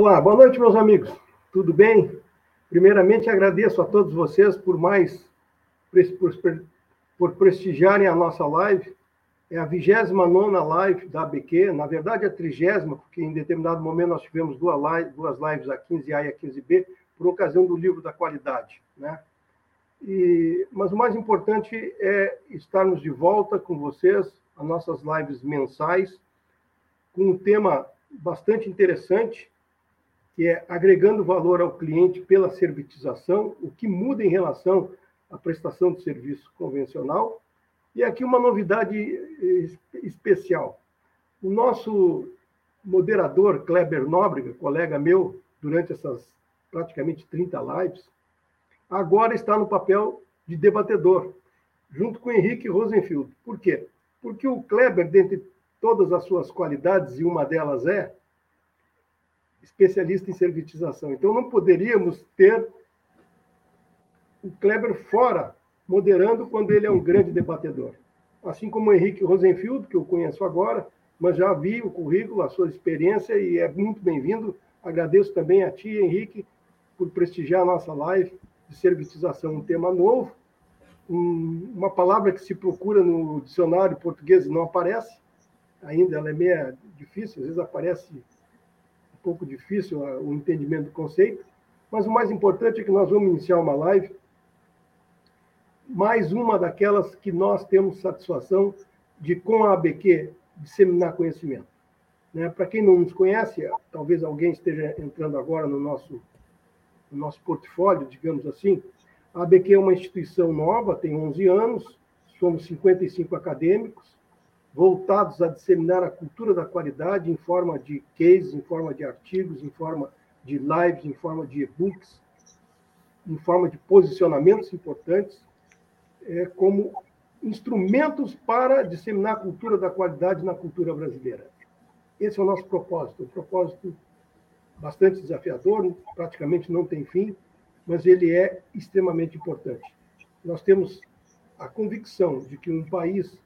Olá, boa noite, meus amigos. Tudo bem? Primeiramente, agradeço a todos vocês por mais por, por prestigiarem a nossa live. É a 29 live da ABQ, na verdade, a trigésima, porque em determinado momento nós tivemos duas lives, duas lives a 15A e a 15B, por ocasião do livro da qualidade. Né? E, mas o mais importante é estarmos de volta com vocês, as nossas lives mensais, com um tema bastante interessante, que é agregando valor ao cliente pela servitização, o que muda em relação à prestação de serviço convencional. E aqui uma novidade especial. O nosso moderador, Kleber Nóbrega, colega meu, durante essas praticamente 30 lives, agora está no papel de debatedor, junto com Henrique Rosenfield. Por quê? Porque o Kleber, dentre todas as suas qualidades, e uma delas é especialista em servitização. Então, não poderíamos ter o Kleber fora, moderando, quando ele é um grande debatedor. Assim como o Henrique Rosenfield, que eu conheço agora, mas já vi o currículo, a sua experiência e é muito bem-vindo. Agradeço também a ti, Henrique, por prestigiar a nossa live de servitização, um tema novo, um, uma palavra que se procura no dicionário português e não aparece, ainda ela é meio difícil, às vezes aparece pouco difícil o entendimento do conceito, mas o mais importante é que nós vamos iniciar uma live, mais uma daquelas que nós temos satisfação de, com a ABQ, disseminar conhecimento. Né? Para quem não nos conhece, talvez alguém esteja entrando agora no nosso, no nosso portfólio, digamos assim, a ABQ é uma instituição nova, tem 11 anos, somos 55 acadêmicos, voltados a disseminar a cultura da qualidade em forma de cases, em forma de artigos, em forma de lives, em forma de e-books, em forma de posicionamentos importantes, é, como instrumentos para disseminar a cultura da qualidade na cultura brasileira. Esse é o nosso propósito, um propósito bastante desafiador, praticamente não tem fim, mas ele é extremamente importante. Nós temos a convicção de que um país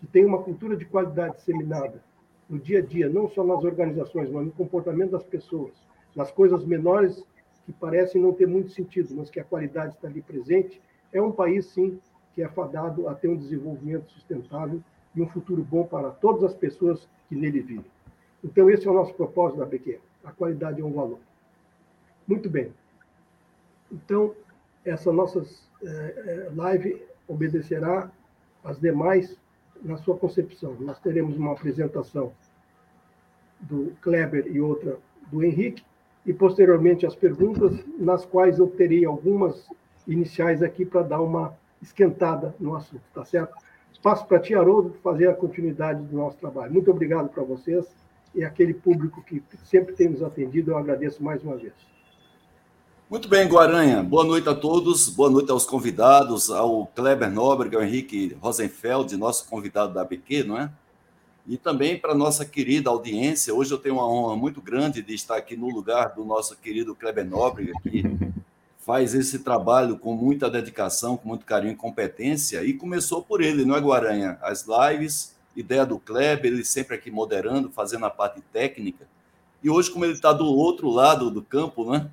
que tem uma cultura de qualidade disseminada no dia a dia, não só nas organizações, mas no comportamento das pessoas, nas coisas menores que parecem não ter muito sentido, mas que a qualidade está ali presente, é um país, sim, que é fadado a ter um desenvolvimento sustentável e um futuro bom para todas as pessoas que nele vivem. Então, esse é o nosso propósito da BQ. A qualidade é um valor. Muito bem. Então, essa nossa é, live obedecerá às demais na sua concepção. Nós teremos uma apresentação do Kleber e outra do Henrique, e posteriormente as perguntas, nas quais eu terei algumas iniciais aqui para dar uma esquentada no assunto, tá certo? Passo para ti, Haroldo, fazer a continuidade do nosso trabalho. Muito obrigado para vocês e aquele público que sempre tem nos atendido, eu agradeço mais uma vez. Muito bem, Guaranha. Boa noite a todos, boa noite aos convidados, ao Kleber Nóbrega, ao Henrique Rosenfeld, nosso convidado da ABQ, não é? E também para nossa querida audiência. Hoje eu tenho uma honra muito grande de estar aqui no lugar do nosso querido Kleber Nóbrega, que faz esse trabalho com muita dedicação, com muito carinho e competência, e começou por ele, não é, Guaranha? As lives, ideia do Kleber, ele sempre aqui moderando, fazendo a parte técnica. E hoje, como ele está do outro lado do campo, né?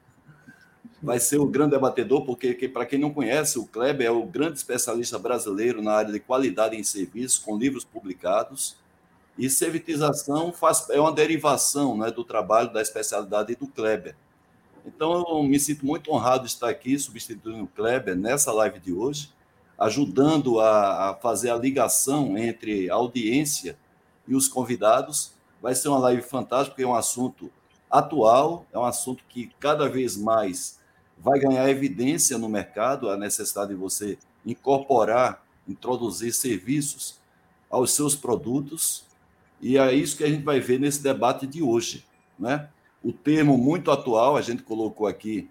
Vai ser o grande debatedor, porque, que, para quem não conhece, o Kleber é o grande especialista brasileiro na área de qualidade em serviços, com livros publicados. E servitização faz, é uma derivação né, do trabalho da especialidade do Kleber. Então, eu me sinto muito honrado de estar aqui substituindo o Kleber nessa live de hoje, ajudando a, a fazer a ligação entre a audiência e os convidados. Vai ser uma live fantástica, porque é um assunto atual, é um assunto que cada vez mais vai ganhar evidência no mercado a necessidade de você incorporar, introduzir serviços aos seus produtos, e é isso que a gente vai ver nesse debate de hoje. Né? O termo muito atual, a gente colocou aqui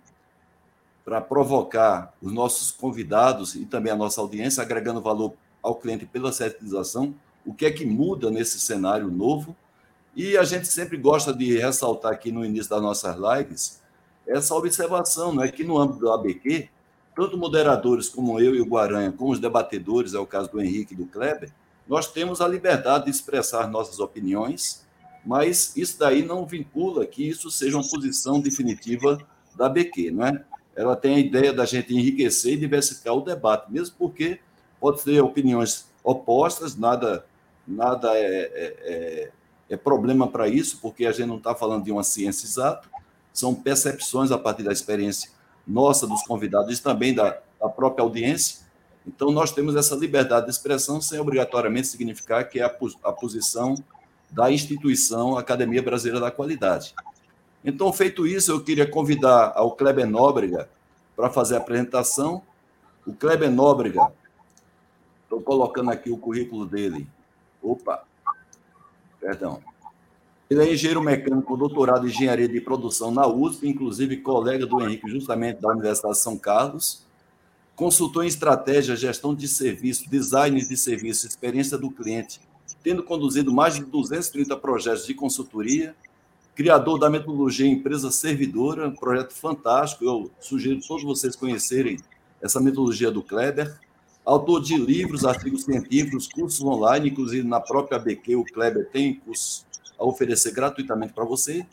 para provocar os nossos convidados e também a nossa audiência, agregando valor ao cliente pela certificação, o que é que muda nesse cenário novo. E a gente sempre gosta de ressaltar aqui no início das nossas lives essa observação, não é que no âmbito do ABQ, tanto moderadores como eu e o Guaranha, como os debatedores, é o caso do Henrique e do Kleber, nós temos a liberdade de expressar nossas opiniões mas isso daí não vincula que isso seja uma posição definitiva da BQ, não é? Ela tem a ideia da gente enriquecer e diversificar o debate, mesmo porque pode ter opiniões opostas, nada, nada é, é, é, é problema para isso, porque a gente não está falando de uma ciência exata, são percepções a partir da experiência nossa, dos convidados e também da, da própria audiência. Então, nós temos essa liberdade de expressão sem obrigatoriamente significar que é a, a posição da instituição Academia Brasileira da Qualidade. Então, feito isso, eu queria convidar ao Kleber Nóbrega para fazer a apresentação. O Kleber Nóbrega, estou colocando aqui o currículo dele. Opa, perdão. Ele é engenheiro mecânico doutorado em engenharia de produção na USP, inclusive colega do Henrique, justamente da Universidade de São Carlos. Consultor em estratégia, gestão de serviço, design de serviço, experiência do cliente tendo conduzido mais de 230 projetos de consultoria, criador da metodologia Empresa Servidora, um projeto fantástico, eu sugiro todos vocês conhecerem essa metodologia do Kleber, autor de livros, artigos científicos, cursos online, inclusive na própria ABQ, o Kleber tem cursos a oferecer gratuitamente para você.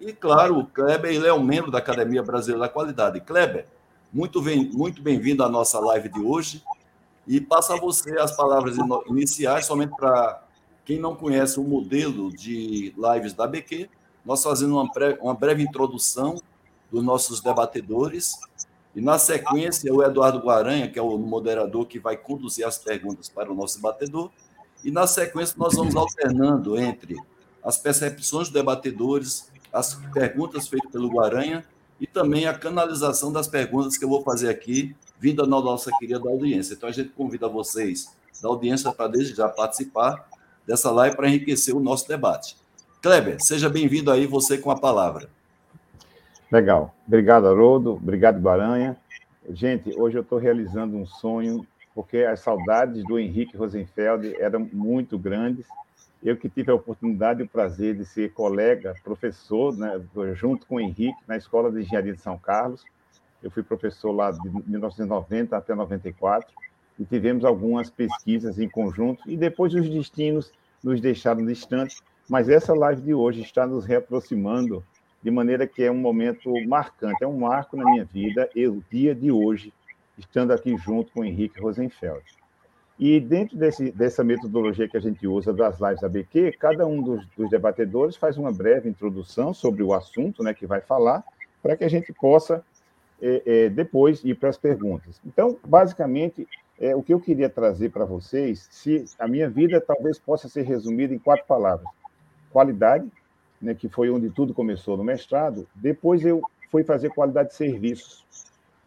E, claro, o Kleber ele é um membro da Academia Brasileira da Qualidade. Kleber, muito bem-vindo muito bem à nossa live de hoje. E passa a você as palavras iniciais, somente para quem não conhece o modelo de lives da BQ, nós fazendo uma, uma breve introdução dos nossos debatedores. E, na sequência, o Eduardo Guaranha, que é o moderador que vai conduzir as perguntas para o nosso debatedor. E, na sequência, nós vamos alternando entre as percepções dos debatedores, as perguntas feitas pelo Guaranha e também a canalização das perguntas que eu vou fazer aqui, vinda na nossa querida audiência. Então, a gente convida vocês da audiência para, desde já, participar dessa live para enriquecer o nosso debate. Kleber, seja bem-vindo aí, você com a palavra. Legal. Obrigado, Haroldo. Obrigado, Baranha. Gente, hoje eu estou realizando um sonho, porque as saudades do Henrique Rosenfeld eram muito grandes. Eu que tive a oportunidade e o prazer de ser colega, professor, né, junto com o Henrique, na Escola de Engenharia de São Carlos. Eu fui professor lá de 1990 até 94 e tivemos algumas pesquisas em conjunto, e depois os destinos nos deixaram distantes, mas essa live de hoje está nos reaproximando, de maneira que é um momento marcante, é um marco na minha vida, o dia de hoje, estando aqui junto com o Henrique Rosenfeld. E dentro desse, dessa metodologia que a gente usa das lives ABQ, cada um dos, dos debatedores faz uma breve introdução sobre o assunto né, que vai falar, para que a gente possa é, é, depois ir para as perguntas. Então, basicamente, é, o que eu queria trazer para vocês, se a minha vida talvez possa ser resumida em quatro palavras: qualidade, né, que foi onde tudo começou no mestrado. Depois eu fui fazer qualidade de serviços.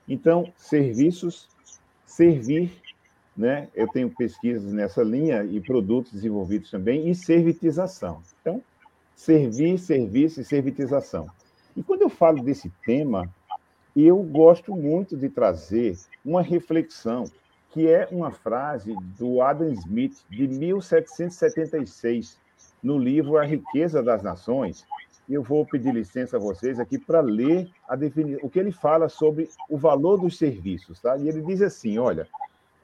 Então, serviços, servir, né? Eu tenho pesquisas nessa linha e produtos desenvolvidos também e servitização. Então, servir, serviço e servitização. E quando eu falo desse tema, eu gosto muito de trazer uma reflexão que é uma frase do Adam Smith, de 1776, no livro A Riqueza das Nações. Eu vou pedir licença a vocês aqui para ler a defini... o que ele fala sobre o valor dos serviços. Tá? E ele diz assim: olha,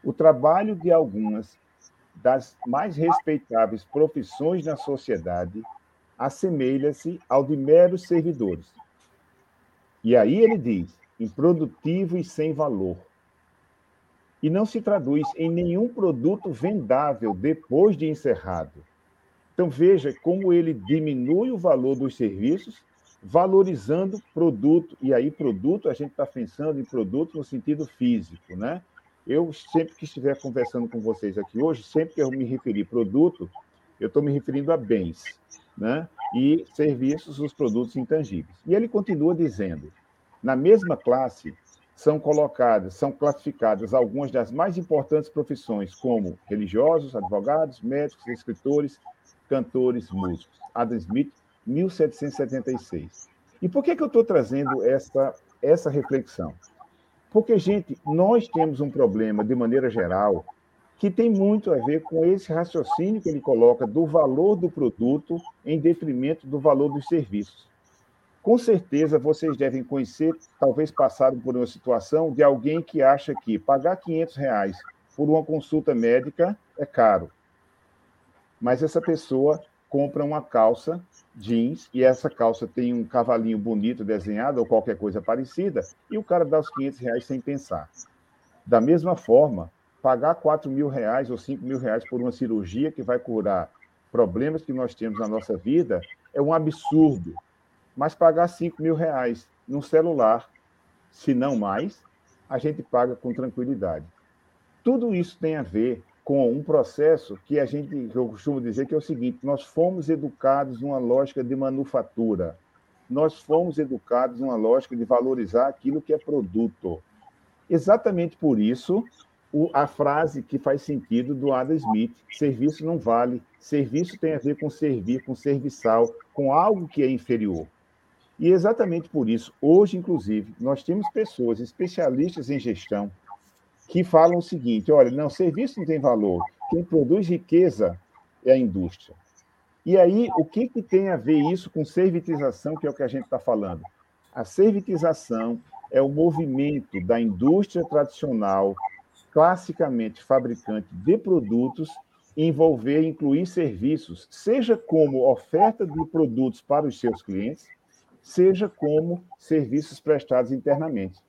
o trabalho de algumas das mais respeitáveis profissões na sociedade assemelha-se ao de meros servidores. E aí ele diz: improdutivo e sem valor e não se traduz em nenhum produto vendável depois de encerrado. Então, veja como ele diminui o valor dos serviços, valorizando produto. E aí, produto, a gente está pensando em produto no sentido físico, né? Eu, sempre que estiver conversando com vocês aqui hoje, sempre que eu me referir produto, eu estou me referindo a bens, né? E serviços, os produtos intangíveis. E ele continua dizendo: na mesma classe, são colocadas, são classificadas algumas das mais importantes profissões, como religiosos, advogados, médicos, escritores, cantores, músicos. Adam Smith, 1776. E por que, que eu estou trazendo essa, essa reflexão? Porque, gente, nós temos um problema, de maneira geral, que tem muito a ver com esse raciocínio que ele coloca do valor do produto em detrimento do valor dos serviços. Com certeza vocês devem conhecer, talvez passaram por uma situação de alguém que acha que pagar 500 reais por uma consulta médica é caro. Mas essa pessoa compra uma calça jeans e essa calça tem um cavalinho bonito desenhado ou qualquer coisa parecida e o cara dá os 500 reais sem pensar. Da mesma forma, pagar 4 mil reais ou 5 mil reais por uma cirurgia que vai curar problemas que nós temos na nossa vida é um absurdo. Mas pagar 5 mil reais num celular, se não mais, a gente paga com tranquilidade. Tudo isso tem a ver com um processo que a gente, que eu costumo dizer que é o seguinte: nós fomos educados numa lógica de manufatura, nós fomos educados numa lógica de valorizar aquilo que é produto. Exatamente por isso, a frase que faz sentido do Adam Smith: serviço não vale, serviço tem a ver com servir, com serviçal, com algo que é inferior. E exatamente por isso, hoje, inclusive, nós temos pessoas especialistas em gestão que falam o seguinte: olha, não, serviço não tem valor, quem produz riqueza é a indústria. E aí, o que, que tem a ver isso com servitização, que é o que a gente está falando? A servitização é o movimento da indústria tradicional, classicamente fabricante de produtos, envolver e incluir serviços, seja como oferta de produtos para os seus clientes, seja como serviços prestados internamente.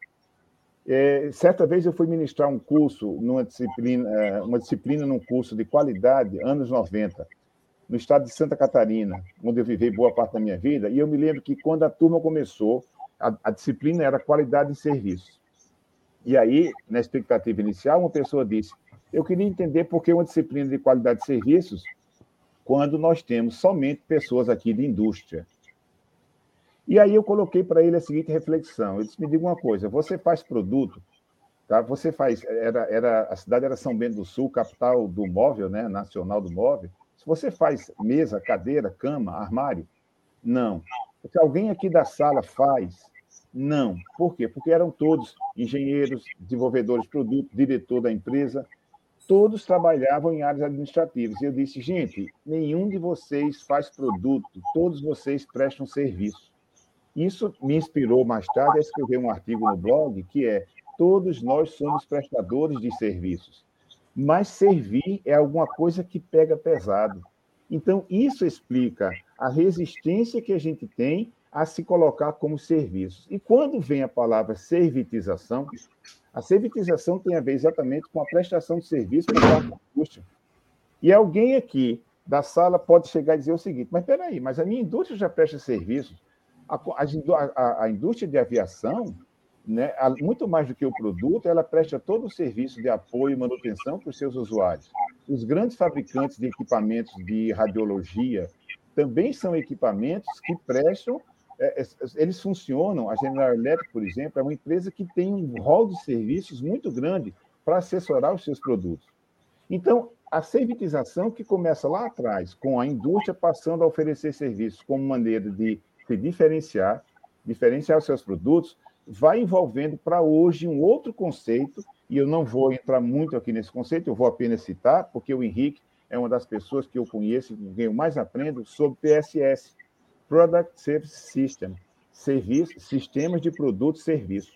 É, certa vez eu fui ministrar um curso, numa disciplina, é, uma disciplina num curso de qualidade, anos 90, no estado de Santa Catarina, onde eu vivi boa parte da minha vida, e eu me lembro que quando a turma começou, a, a disciplina era qualidade de serviço. E aí, na expectativa inicial, uma pessoa disse: Eu queria entender por que uma disciplina de qualidade de serviços quando nós temos somente pessoas aqui de indústria. E aí eu coloquei para ele a seguinte reflexão. Ele disse: me diga uma coisa, você faz produto, tá? Você faz. Era, era, a cidade era São Bento do Sul, capital do móvel, né? Nacional do móvel. Se você faz mesa, cadeira, cama, armário, não. Se alguém aqui da sala faz, não. Por quê? Porque eram todos engenheiros, desenvolvedores de produto, diretor da empresa, todos trabalhavam em áreas administrativas. E eu disse, gente, nenhum de vocês faz produto, todos vocês prestam serviço. Isso me inspirou mais tarde a escrever um artigo no blog que é Todos nós somos prestadores de serviços, mas servir é alguma coisa que pega pesado. Então, isso explica a resistência que a gente tem a se colocar como serviços. E quando vem a palavra servitização, a servitização tem a ver exatamente com a prestação de serviço para a indústria. E alguém aqui da sala pode chegar e dizer o seguinte: mas peraí, mas a minha indústria já presta serviços a, a, a indústria de aviação, né, muito mais do que o produto, ela presta todo o serviço de apoio e manutenção para os seus usuários. Os grandes fabricantes de equipamentos de radiologia também são equipamentos que prestam, é, é, eles funcionam. A General Electric, por exemplo, é uma empresa que tem um rol de serviços muito grande para assessorar os seus produtos. Então, a servitização que começa lá atrás, com a indústria passando a oferecer serviços como maneira de se diferenciar, diferenciar os seus produtos, vai envolvendo para hoje um outro conceito, e eu não vou entrar muito aqui nesse conceito, eu vou apenas citar, porque o Henrique é uma das pessoas que eu conheço, com quem eu mais aprendo, sobre PSS, Product Service System, serviço, sistemas de produto e serviço.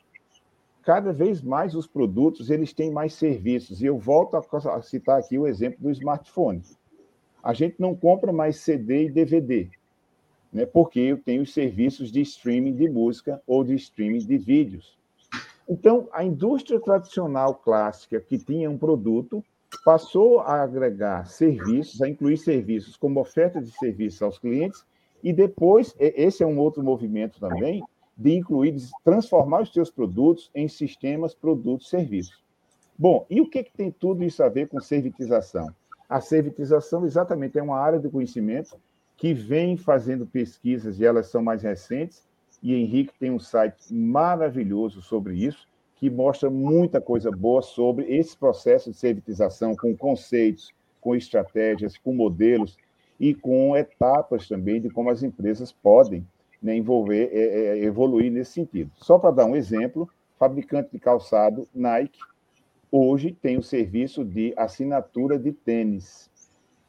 Cada vez mais os produtos eles têm mais serviços, e eu volto a citar aqui o exemplo do smartphone. A gente não compra mais CD e DVD, né, porque eu tenho serviços de streaming de música ou de streaming de vídeos. Então, a indústria tradicional clássica, que tinha um produto, passou a agregar serviços, a incluir serviços como oferta de serviços aos clientes, e depois, esse é um outro movimento também, de incluir, de transformar os seus produtos em sistemas, produtos, serviços. Bom, e o que, que tem tudo isso a ver com servitização? A servitização, exatamente, é uma área de conhecimento que vem fazendo pesquisas e elas são mais recentes. E Henrique tem um site maravilhoso sobre isso, que mostra muita coisa boa sobre esse processo de servitização, com conceitos, com estratégias, com modelos e com etapas também de como as empresas podem né, envolver, é, é, evoluir nesse sentido. Só para dar um exemplo, fabricante de calçado Nike hoje tem o serviço de assinatura de tênis.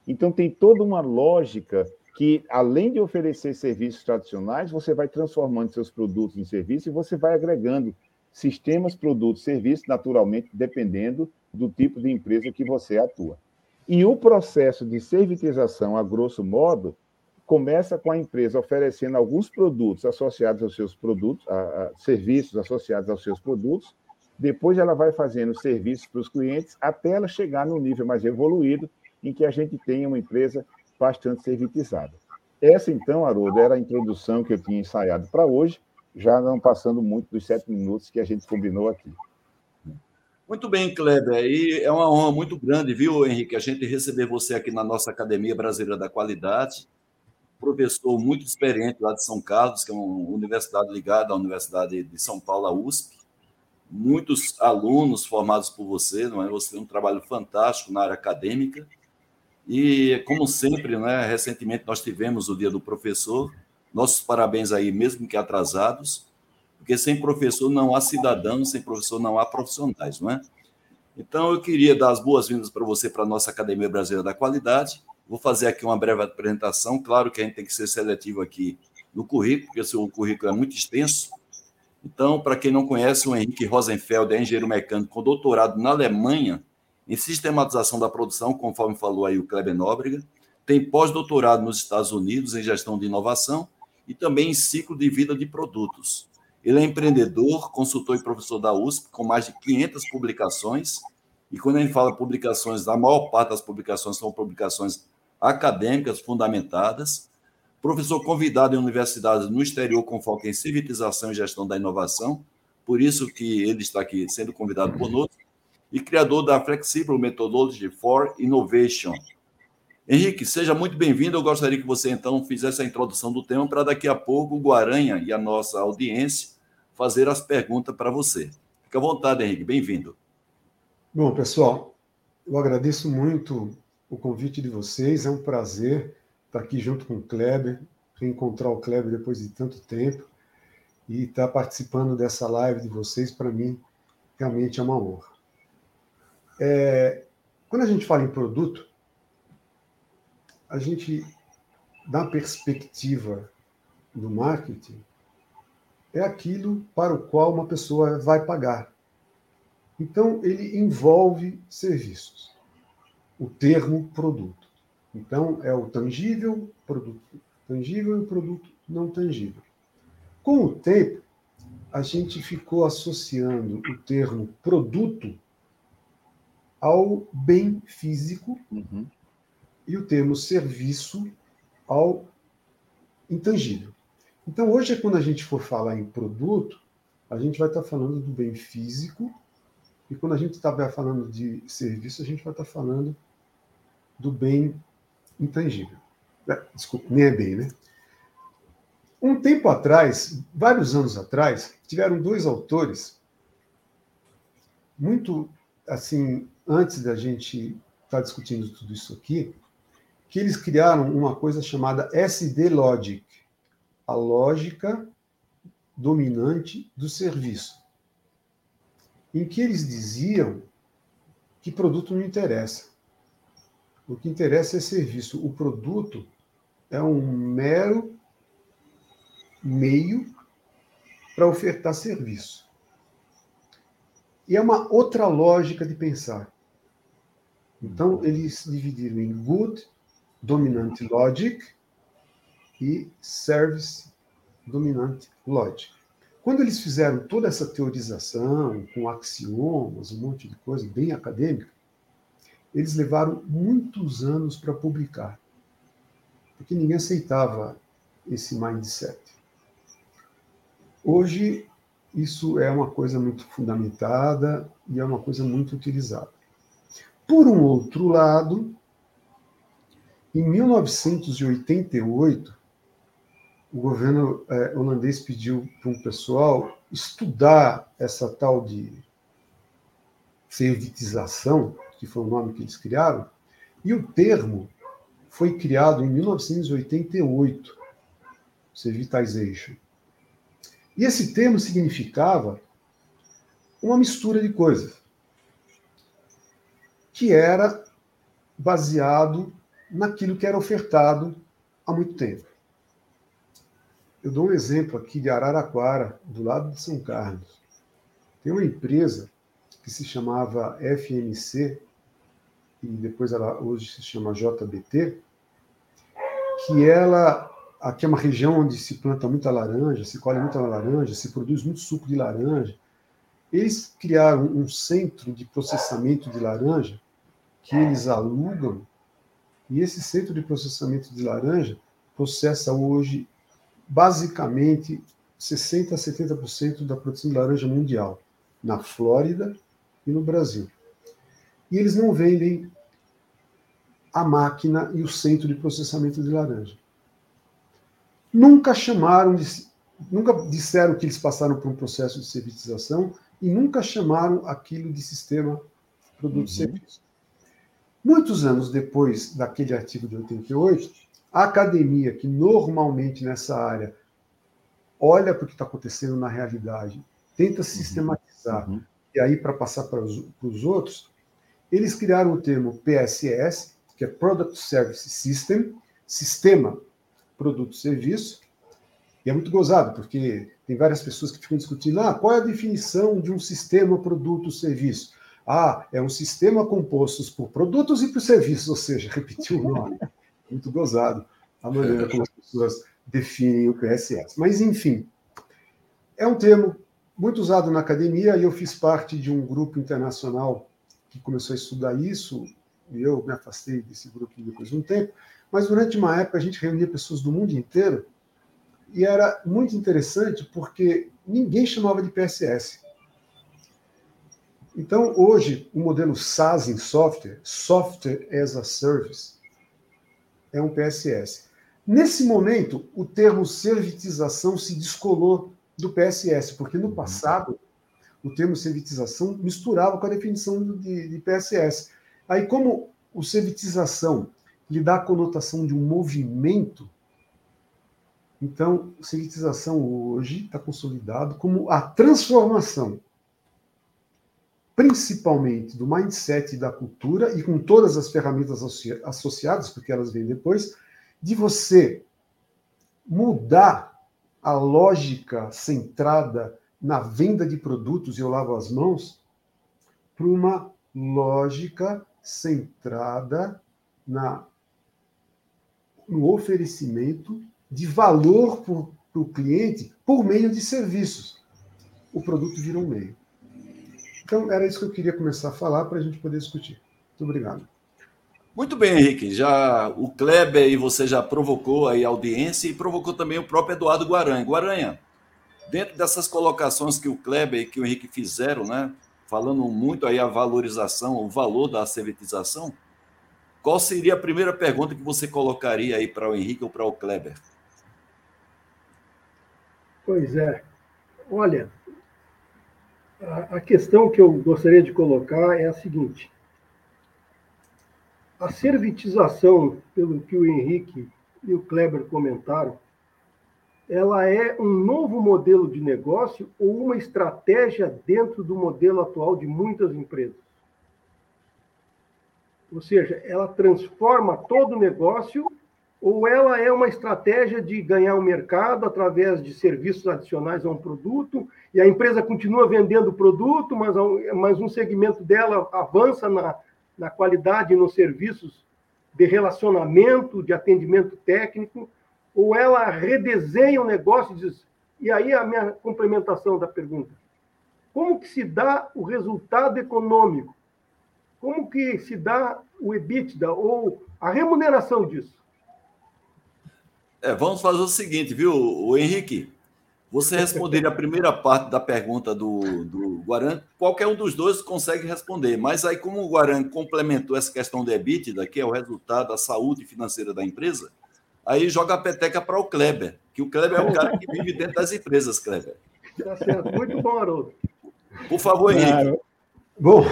Então tem toda uma lógica que, além de oferecer serviços tradicionais, você vai transformando seus produtos em serviços e você vai agregando sistemas, produtos, serviços, naturalmente, dependendo do tipo de empresa que você atua. E o processo de servitização, a grosso modo, começa com a empresa oferecendo alguns produtos associados aos seus produtos, a, a, serviços associados aos seus produtos, depois ela vai fazendo serviços para os clientes até ela chegar no nível mais evoluído, em que a gente tenha uma empresa bastante servitizada. Essa, então, Haroldo, era a introdução que eu tinha ensaiado para hoje, já não passando muito dos sete minutos que a gente combinou aqui. Muito bem, Kleber. E é uma honra muito grande, viu, Henrique, a gente receber você aqui na nossa Academia Brasileira da Qualidade. Professor muito experiente lá de São Carlos, que é uma universidade ligada à Universidade de São Paulo, a USP. Muitos alunos formados por você, não é? Você tem um trabalho fantástico na área acadêmica. E, como sempre, né, recentemente nós tivemos o Dia do Professor. Nossos parabéns aí, mesmo que atrasados porque sem professor não há cidadãos, sem professor não há profissionais, não é? Então, eu queria dar as boas-vindas para você para a nossa Academia Brasileira da Qualidade. Vou fazer aqui uma breve apresentação. Claro que a gente tem que ser seletivo aqui no currículo, porque o seu currículo é muito extenso. Então, para quem não conhece, o Henrique Rosenfeld é engenheiro mecânico com doutorado na Alemanha em sistematização da produção, conforme falou aí o Kleber Nóbrega. Tem pós-doutorado nos Estados Unidos em gestão de inovação e também em ciclo de vida de produtos. Ele é empreendedor, consultor e professor da USP, com mais de 500 publicações. E quando a gente fala publicações, a maior parte das publicações são publicações acadêmicas fundamentadas. Professor convidado em universidades no exterior com foco em civilização e gestão da inovação. Por isso que ele está aqui sendo convidado conosco. E criador da Flexible Methodology for Innovation. Henrique, seja muito bem-vindo. Eu gostaria que você, então, fizesse a introdução do tema para daqui a pouco o Guaranha e a nossa audiência fazer as perguntas para você. Fique à vontade, Henrique, bem-vindo. Bom, pessoal, eu agradeço muito o convite de vocês, é um prazer estar aqui junto com o Kleber, reencontrar o Kleber depois de tanto tempo e estar participando dessa live de vocês, para mim, realmente é uma honra. É, quando a gente fala em produto, a gente, da perspectiva do marketing, é aquilo para o qual uma pessoa vai pagar. Então, ele envolve serviços. O termo produto. Então, é o tangível, produto tangível e o produto não tangível. Com o tempo, a gente ficou associando o termo produto ao bem físico uhum. e o termo serviço ao intangível. Então, hoje, quando a gente for falar em produto, a gente vai estar falando do bem físico, e quando a gente está falando de serviço, a gente vai estar falando do bem intangível. É, desculpa, nem é bem, né? Um tempo atrás, vários anos atrás, tiveram dois autores, muito assim, antes da gente estar tá discutindo tudo isso aqui, que eles criaram uma coisa chamada SD Logic a lógica dominante do serviço, em que eles diziam que produto não interessa. O que interessa é serviço. O produto é um mero meio para ofertar serviço. E é uma outra lógica de pensar. Então, eles dividiram em good, dominant logic, e Service Dominante Logic. Quando eles fizeram toda essa teorização, com axiomas, um monte de coisa bem acadêmica, eles levaram muitos anos para publicar, porque ninguém aceitava esse mindset. Hoje, isso é uma coisa muito fundamentada e é uma coisa muito utilizada. Por um outro lado, em 1988, o governo é, holandês pediu para um pessoal estudar essa tal de servitização, que foi o nome que eles criaram, e o termo foi criado em 1988, servitization. E esse termo significava uma mistura de coisas, que era baseado naquilo que era ofertado há muito tempo. Eu dou um exemplo aqui de Araraquara, do lado de São Carlos. Tem uma empresa que se chamava FMC, e depois ela hoje se chama JBT, que ela aqui é uma região onde se planta muita laranja, se colhe muita laranja, se produz muito suco de laranja. Eles criaram um centro de processamento de laranja que eles alugam, e esse centro de processamento de laranja processa hoje basicamente 60 a 70% da produção de laranja mundial, na Flórida e no Brasil. E eles não vendem a máquina e o centro de processamento de laranja. Nunca chamaram de, nunca disseram que eles passaram por um processo de servitização e nunca chamaram aquilo de sistema produto-serviço. Uhum. Muitos anos depois daquele artigo de 88, a academia, que normalmente nessa área olha para o que está acontecendo na realidade, tenta uhum. sistematizar, uhum. e aí para passar para os, para os outros, eles criaram o termo PSS, que é Product Service System, Sistema Produto Serviço, e é muito gozado, porque tem várias pessoas que ficam discutindo, ah, qual é a definição de um sistema produto serviço? Ah, é um sistema composto por produtos e por serviços, ou seja, repetiu o nome. Muito gozado a maneira como as pessoas definem o PSS. Mas, enfim, é um termo muito usado na academia e eu fiz parte de um grupo internacional que começou a estudar isso, e eu me afastei desse grupo depois de um tempo, mas durante uma época a gente reunia pessoas do mundo inteiro e era muito interessante porque ninguém chamava de PSS. Então, hoje, o modelo SaaS em software, Software as a Service, é um PSS. Nesse momento, o termo servitização se descolou do PSS, porque no passado o termo servitização misturava com a definição de, de PSS. Aí, como o servitização lhe dá a conotação de um movimento, então, servitização hoje está consolidado como a transformação, principalmente do mindset e da cultura, e com todas as ferramentas associadas, porque elas vêm depois, de você mudar a lógica centrada na venda de produtos e eu lavo as mãos para uma lógica centrada na, no oferecimento de valor para o cliente por meio de serviços. O produto vira um meio. Então, era isso que eu queria começar a falar para a gente poder discutir. Muito obrigado. Muito bem, Henrique. Já o Kleber e você já provocou aí a audiência e provocou também o próprio Eduardo Guaranha. Guaranha, dentro dessas colocações que o Kleber e que o Henrique fizeram, né, falando muito aí a valorização, o valor da servitização, qual seria a primeira pergunta que você colocaria aí para o Henrique ou para o Kleber? Pois é. Olha, a, questão que eu gostaria de colocar é a seguinte: a servitização, pelo que o Henrique e o Kleber comentaram, ela é um novo modelo de negócio ou uma estratégia dentro do modelo atual de muitas empresas? Ou seja, ela transforma todo o negócio ou ela é uma estratégia de ganhar o mercado através de serviços adicionais a um produto, e a empresa continua vendendo o produto, mas, mas um segmento dela avança na, na qualidade nos serviços de relacionamento, de atendimento técnico, ou ela redesenha o negócio e diz, e aí a minha complementação da pergunta, como que se dá o resultado econômico? Como que se dá o EBITDA ou a remuneração disso? É, vamos fazer o seguinte, viu, o Henrique? Você responderia a primeira parte da pergunta do, do Guaran, qualquer um dos dois consegue responder, mas aí, como o Guaran complementou essa questão do EBITDA, que é o resultado da saúde financeira da empresa, aí joga a peteca para o Kleber, que o Kleber é um cara que vive dentro das empresas, Kleber. Tá certo, muito bom, Haroldo. Por favor, Henrique. Bom,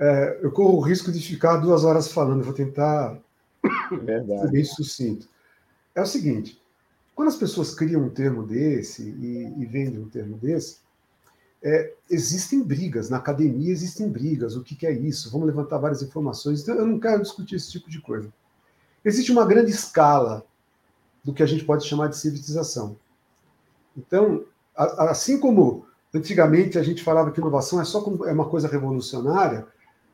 é, eu corro o risco de ficar duas horas falando, vou tentar Verdade. ser bem sucinto é o seguinte: quando as pessoas criam um termo desse e, e vendem um termo desse, é, existem brigas, na academia existem brigas, o que, que, é isso? Vamos levantar várias informações. Então, eu não quero discutir esse tipo de coisa. Existe uma grande escala do que a gente pode chamar de civilização. Então, a, assim como antigamente a gente falava que inovação é só é uma coisa revolucionária,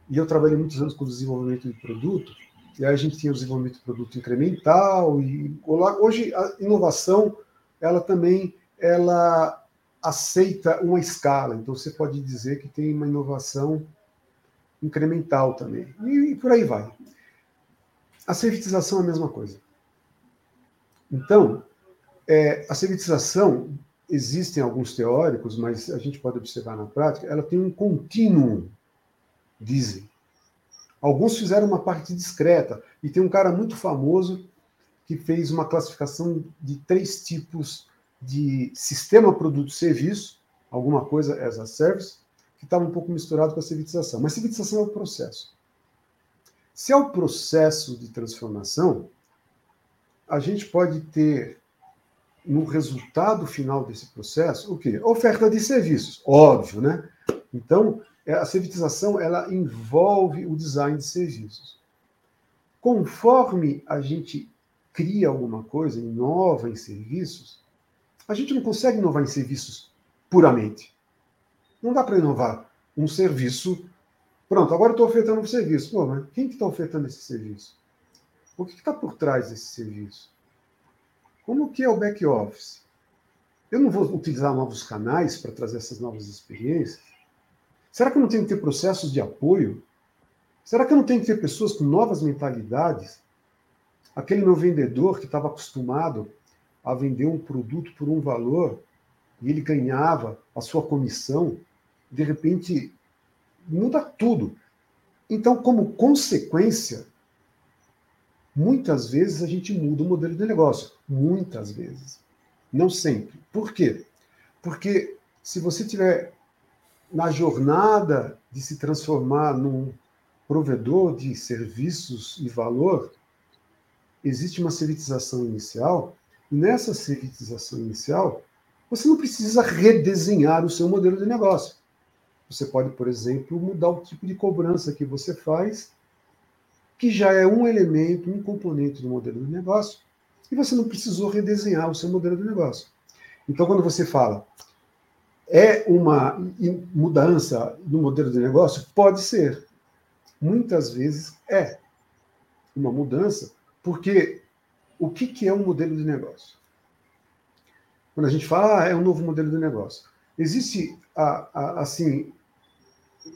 e eu trabalhei muitos anos com desenvolvimento de produto, e aí a gente tinha o desenvolvimento de produto incremental, e hoje a inovação, ela também, ela aceita uma escala, então você pode dizer que tem uma inovação incremental também, e, e por aí vai. A servitização é a mesma coisa. Então, é, a servitização, existem alguns teóricos, mas a gente pode observar na prática, ela tem um contínuo, dizem. Alguns fizeram uma parte discreta, e tem um cara muito famoso que fez uma classificação de três tipos de sistema produto-serviço, alguma coisa as a service, que estava um pouco misturado com a servitização. Mas servitização é o processo. Se é o processo de transformação, a gente pode ter no resultado final desse processo o quê? Oferta de serviços, óbvio, né? Então, a servitização ela envolve o design de serviços. Conforme a gente cria alguma coisa, inova em serviços, a gente não consegue inovar em serviços puramente. Não dá para inovar um serviço. Pronto, agora estou ofertando um serviço. Pô, mas quem que está ofertando esse serviço? O que está por trás desse serviço? Como que é o back office? Eu não vou utilizar novos canais para trazer essas novas experiências? Será que eu não tenho que ter processos de apoio? Será que eu não tenho que ter pessoas com novas mentalidades? Aquele meu vendedor que estava acostumado a vender um produto por um valor e ele ganhava a sua comissão, de repente muda tudo. Então, como consequência, muitas vezes a gente muda o modelo de negócio. Muitas vezes. Não sempre. Por quê? Porque se você tiver na jornada de se transformar num provedor de serviços e valor, existe uma servitização inicial, e nessa servitização inicial, você não precisa redesenhar o seu modelo de negócio. Você pode, por exemplo, mudar o tipo de cobrança que você faz, que já é um elemento, um componente do modelo de negócio, e você não precisou redesenhar o seu modelo de negócio. Então, quando você fala, é uma mudança no modelo de negócio? Pode ser. Muitas vezes é uma mudança, porque o que, que é um modelo de negócio? Quando a gente fala, ah, é um novo modelo de negócio. Existe, a, a, assim,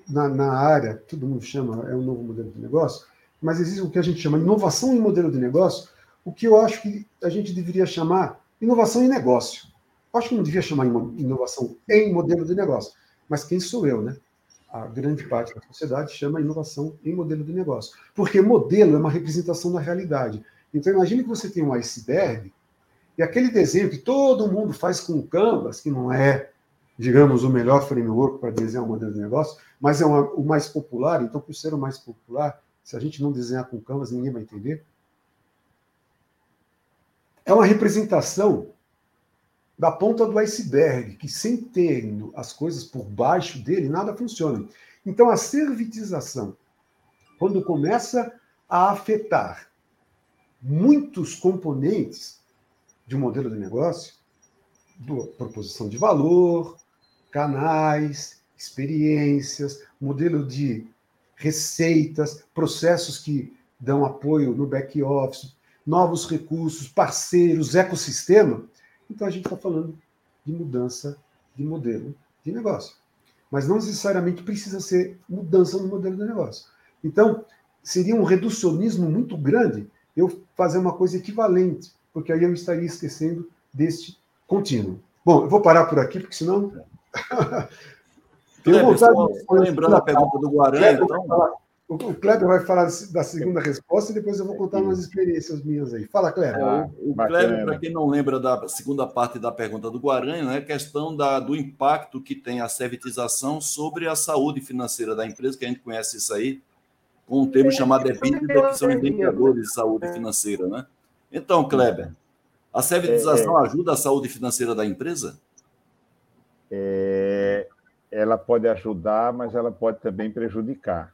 na, na, área, todo mundo chama, é um novo modelo de negócio, mas existe o que a gente chama inovação em modelo de negócio, o que eu acho que a gente deveria chamar inovação em negócio. Acho que não devia chamar inovação em modelo de negócio, mas quem sou eu, né? A grande parte da sociedade chama inovação em modelo de negócio, porque modelo é uma representação da realidade. Então imagine que você tem um iceberg e aquele desenho que todo mundo faz com Canvas, que não é, digamos, o melhor framework para desenhar um modelo de negócio, mas é uma, o mais popular. Então, por ser o mais popular, se a gente não desenhar com Canvas, ninguém vai entender. É uma representação da ponta do iceberg, que sem ter as coisas por baixo dele, nada funciona. Então, a servitização, quando começa a afetar muitos componentes de um modelo de negócio, do, proposição de valor, canais, experiências, modelo de receitas, processos que dão apoio no back office, novos recursos, parceiros, ecossistema, então a gente está falando de mudança de modelo de negócio. Mas não necessariamente precisa ser mudança no modelo de negócio. Então, seria um reducionismo muito grande eu fazer uma coisa equivalente, porque aí eu estaria esquecendo deste contínuo. Bom, eu vou parar por aqui, porque senão. Tenho vontade de... Lembrando a pergunta do Guarani, então. O Kleber vai falar da segunda resposta e depois eu vou contar umas experiências minhas aí. Fala, Kleber. Ah, o Kleber, para quem não lembra da segunda parte da pergunta do Guarani, é né, questão da, do impacto que tem a servitização sobre a saúde financeira da empresa, que a gente conhece isso aí, com um termo chamado EBITDA, que são indicadores de saúde financeira. Né? Então, Kleber, a servitização é, é, ajuda a saúde financeira da empresa? É, ela pode ajudar, mas ela pode também prejudicar.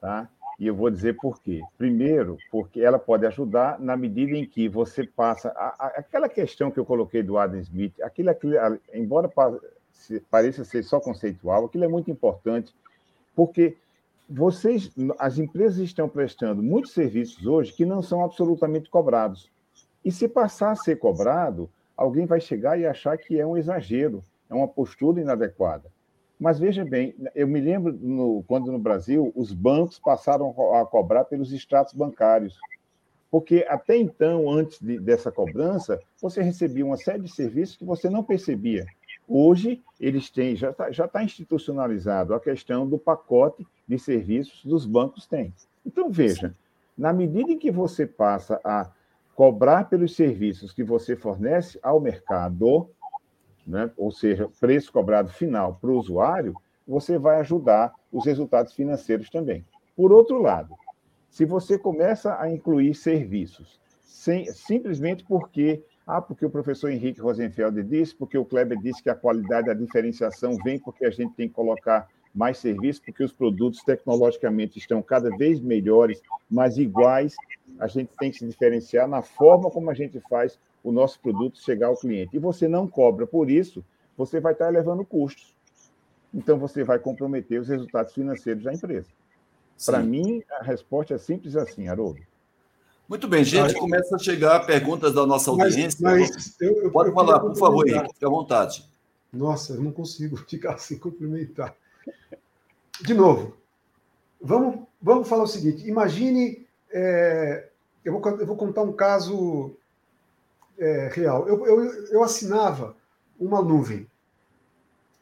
Tá? E eu vou dizer por quê. Primeiro, porque ela pode ajudar na medida em que você passa. A, a, aquela questão que eu coloquei do Adam Smith, aquilo, aquilo embora pareça ser só conceitual, aquilo é muito importante, porque vocês, as empresas estão prestando muitos serviços hoje que não são absolutamente cobrados. E se passar a ser cobrado, alguém vai chegar e achar que é um exagero, é uma postura inadequada. Mas veja bem, eu me lembro no, quando no Brasil os bancos passaram a cobrar pelos extratos bancários. Porque até então, antes de, dessa cobrança, você recebia uma série de serviços que você não percebia. Hoje, eles têm, já está já tá institucionalizado a questão do pacote de serviços dos bancos têm. Então, veja, na medida em que você passa a cobrar pelos serviços que você fornece ao mercado, né, ou seja, preço cobrado final para o usuário, você vai ajudar os resultados financeiros também. Por outro lado, se você começa a incluir serviços sem, simplesmente porque ah, porque o professor Henrique Rosenfeld disse, porque o Kleber disse que a qualidade, a diferenciação vem porque a gente tem que colocar mais serviço, porque os produtos tecnologicamente estão cada vez melhores, mas iguais. A gente tem que se diferenciar na forma como a gente faz o nosso produto chegar ao cliente. E você não cobra por isso, você vai estar elevando custos. Então, você vai comprometer os resultados financeiros da empresa. Para mim, a resposta é simples assim, Haroldo. Muito bem, gente, começa a chegar perguntas da nossa audiência. Mas, mas eu, eu, Pode eu falar, por favor, Henrique, fique à vontade. Nossa, eu não consigo ficar sem complementar. De novo, vamos, vamos falar o seguinte: imagine. É, eu, vou, eu vou contar um caso é, real. Eu, eu, eu assinava uma nuvem.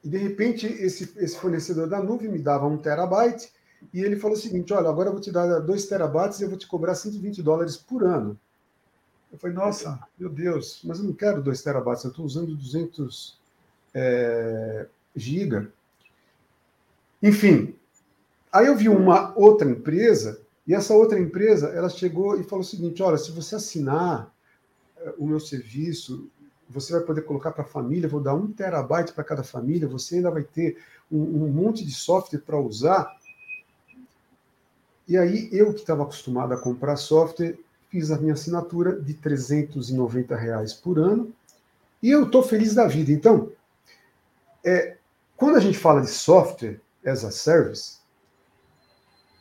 E, de repente, esse, esse fornecedor da nuvem me dava um terabyte e ele falou o seguinte: olha, agora eu vou te dar 2 terabytes e eu vou te cobrar 120 dólares por ano. Eu falei, nossa, meu Deus, mas eu não quero 2 terabytes, eu estou usando 200 é, giga. Enfim, aí eu vi uma outra empresa, e essa outra empresa, ela chegou e falou o seguinte, olha, se você assinar o meu serviço, você vai poder colocar para a família, vou dar um terabyte para cada família, você ainda vai ter um, um monte de software para usar, e aí, eu que estava acostumado a comprar software, fiz a minha assinatura de 390 reais por ano e eu estou feliz da vida. Então, é, quando a gente fala de software as a service,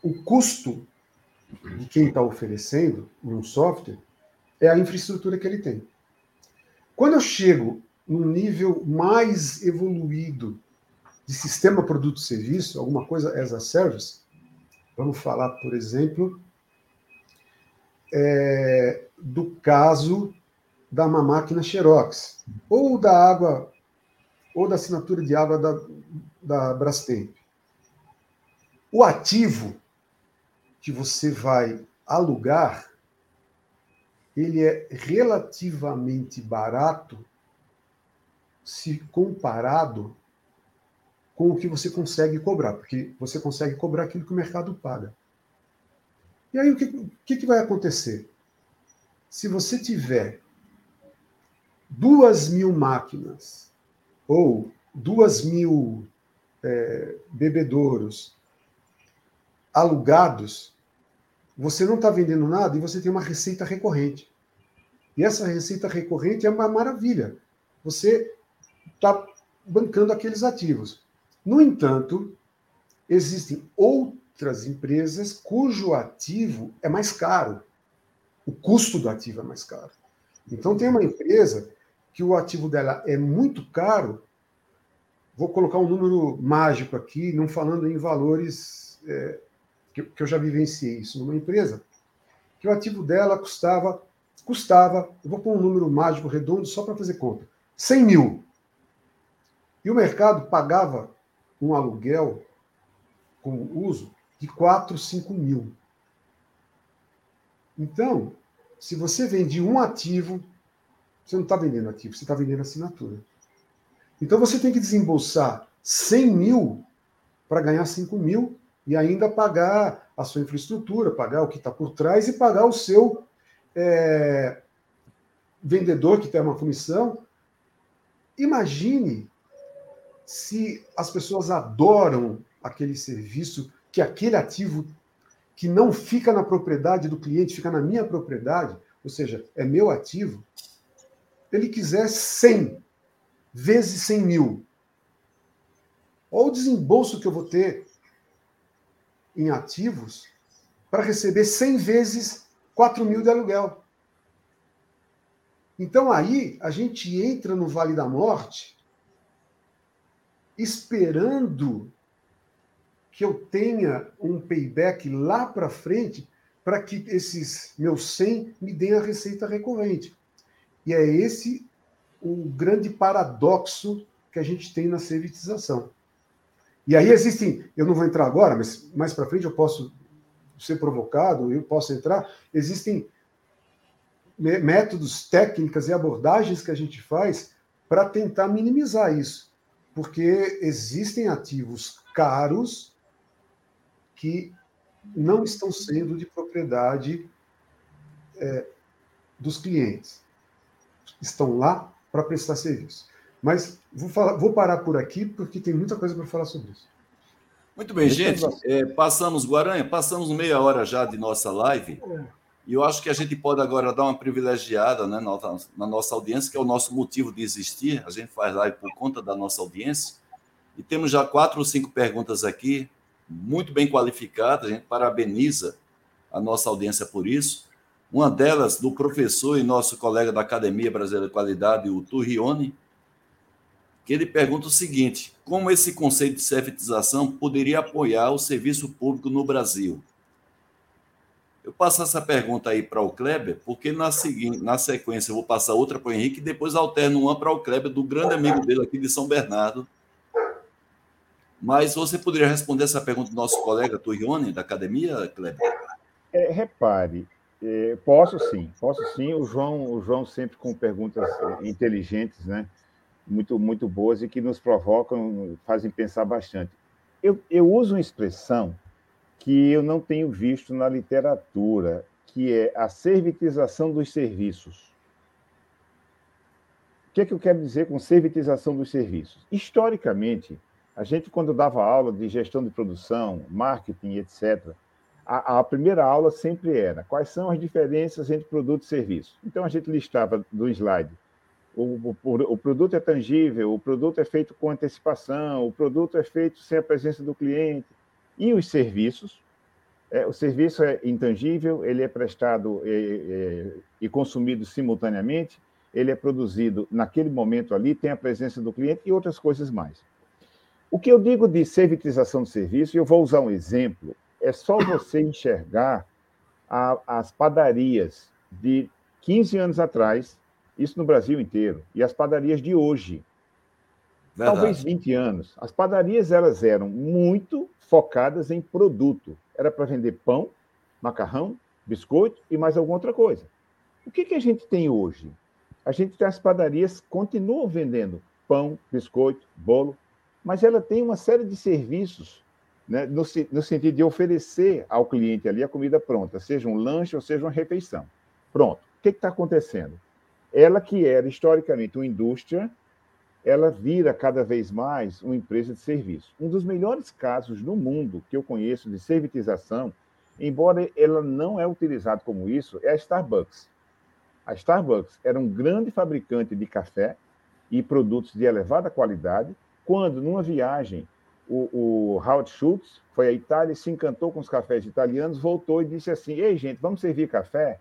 o custo de quem está oferecendo um software é a infraestrutura que ele tem. Quando eu chego num nível mais evoluído de sistema produto-serviço, alguma coisa as a service, Vamos falar, por exemplo, é, do caso da uma máquina Xerox, ou da água, ou da assinatura de água da, da Brastemp. O ativo que você vai alugar, ele é relativamente barato se comparado com o que você consegue cobrar, porque você consegue cobrar aquilo que o mercado paga. E aí o que, o que vai acontecer? Se você tiver duas mil máquinas ou duas mil é, bebedouros alugados, você não está vendendo nada e você tem uma receita recorrente. E essa receita recorrente é uma maravilha. Você está bancando aqueles ativos. No entanto, existem outras empresas cujo ativo é mais caro. O custo do ativo é mais caro. Então, tem uma empresa que o ativo dela é muito caro. Vou colocar um número mágico aqui, não falando em valores é, que, que eu já vivenciei isso numa empresa, que o ativo dela custava, custava, eu vou pôr um número mágico redondo só para fazer conta, 100 mil. E o mercado pagava um aluguel com uso de 4, 5 mil. Então, se você vende um ativo, você não está vendendo ativo, você está vendendo assinatura. Então você tem que desembolsar 100 mil para ganhar 5 mil e ainda pagar a sua infraestrutura, pagar o que está por trás e pagar o seu é, vendedor que tem uma comissão. Imagine se as pessoas adoram aquele serviço, que aquele ativo que não fica na propriedade do cliente, fica na minha propriedade, ou seja, é meu ativo, ele quiser 100 vezes 100 mil. Olha o desembolso que eu vou ter. Em ativos para receber 100 vezes 4 mil de aluguel. Então aí a gente entra no Vale da Morte esperando que eu tenha um payback lá para frente para que esses meus 100 me deem a receita recorrente. E é esse o grande paradoxo que a gente tem na servitização. E aí existem, eu não vou entrar agora, mas mais para frente eu posso ser provocado, eu posso entrar, existem métodos, técnicas e abordagens que a gente faz para tentar minimizar isso. Porque existem ativos caros que não estão sendo de propriedade é, dos clientes. Estão lá para prestar serviço. Mas vou, falar, vou parar por aqui, porque tem muita coisa para falar sobre isso. Muito bem, gente. É, passamos, Guaranha, passamos meia hora já de nossa live. É. E eu acho que a gente pode agora dar uma privilegiada né, na, na, nossa audiência, que é o nosso motivo de existir. A gente faz live por conta da nossa audiência. E temos já quatro ou cinco perguntas aqui, muito bem qualificadas. A gente parabeniza a nossa audiência por isso. Uma delas, do professor e nosso colega da Academia Brasileira de Qualidade, o Turrione, que ele pergunta o seguinte: como esse conceito de cefetização poderia apoiar o serviço público no Brasil? Eu passo essa pergunta aí para o Kleber, porque na, seguinte, na sequência eu vou passar outra para o Henrique e depois alterno uma para o Kleber, do grande amigo dele aqui de São Bernardo. Mas você poderia responder essa pergunta do nosso colega Turrione, da academia, Kleber? É, repare, é, posso sim, posso sim. O João, o João sempre com perguntas inteligentes, né? Muito, muito boas e que nos provocam, fazem pensar bastante. Eu, eu uso uma expressão que eu não tenho visto na literatura, que é a servitização dos serviços. O que é que eu quero dizer com servitização dos serviços? Historicamente, a gente, quando dava aula de gestão de produção, marketing, etc., a, a, primeira aula sempre era quais são as diferenças entre produto e serviço. Então, a gente listava do slide o, o, o, produto é tangível, o produto é feito com antecipação, o produto é feito sem a presença do cliente. E os serviços, é, o serviço é intangível, ele é prestado é, é, e consumido simultaneamente, ele é produzido naquele momento ali, tem a presença do cliente e outras coisas mais. O que eu digo de servitização do serviço, eu vou usar um exemplo, é só você enxergar a, as padarias de 15 anos atrás isso no Brasil inteiro. E as padarias de hoje. Verdade. Talvez 20 anos. As padarias elas eram muito focadas em produto. Era para vender pão, macarrão, biscoito e mais alguma outra coisa. O que, que a gente tem hoje? A gente tem as padarias continuam vendendo pão, biscoito, bolo, mas ela tem uma série de serviços né, no, no sentido de oferecer ao cliente ali a comida pronta, seja um lanche ou seja uma refeição. Pronto. O que está acontecendo? Ela que era historicamente uma indústria, ela vira cada vez mais uma empresa de serviço. Um dos melhores casos no mundo que eu conheço de servitização, embora ela não é utilizada como isso, é a Starbucks. A Starbucks era um grande fabricante de café e produtos de elevada qualidade, quando, numa viagem, o, o Howard Schultz foi à Itália se encantou com os cafés italianos, voltou e disse assim: Ei, gente, vamos servir café?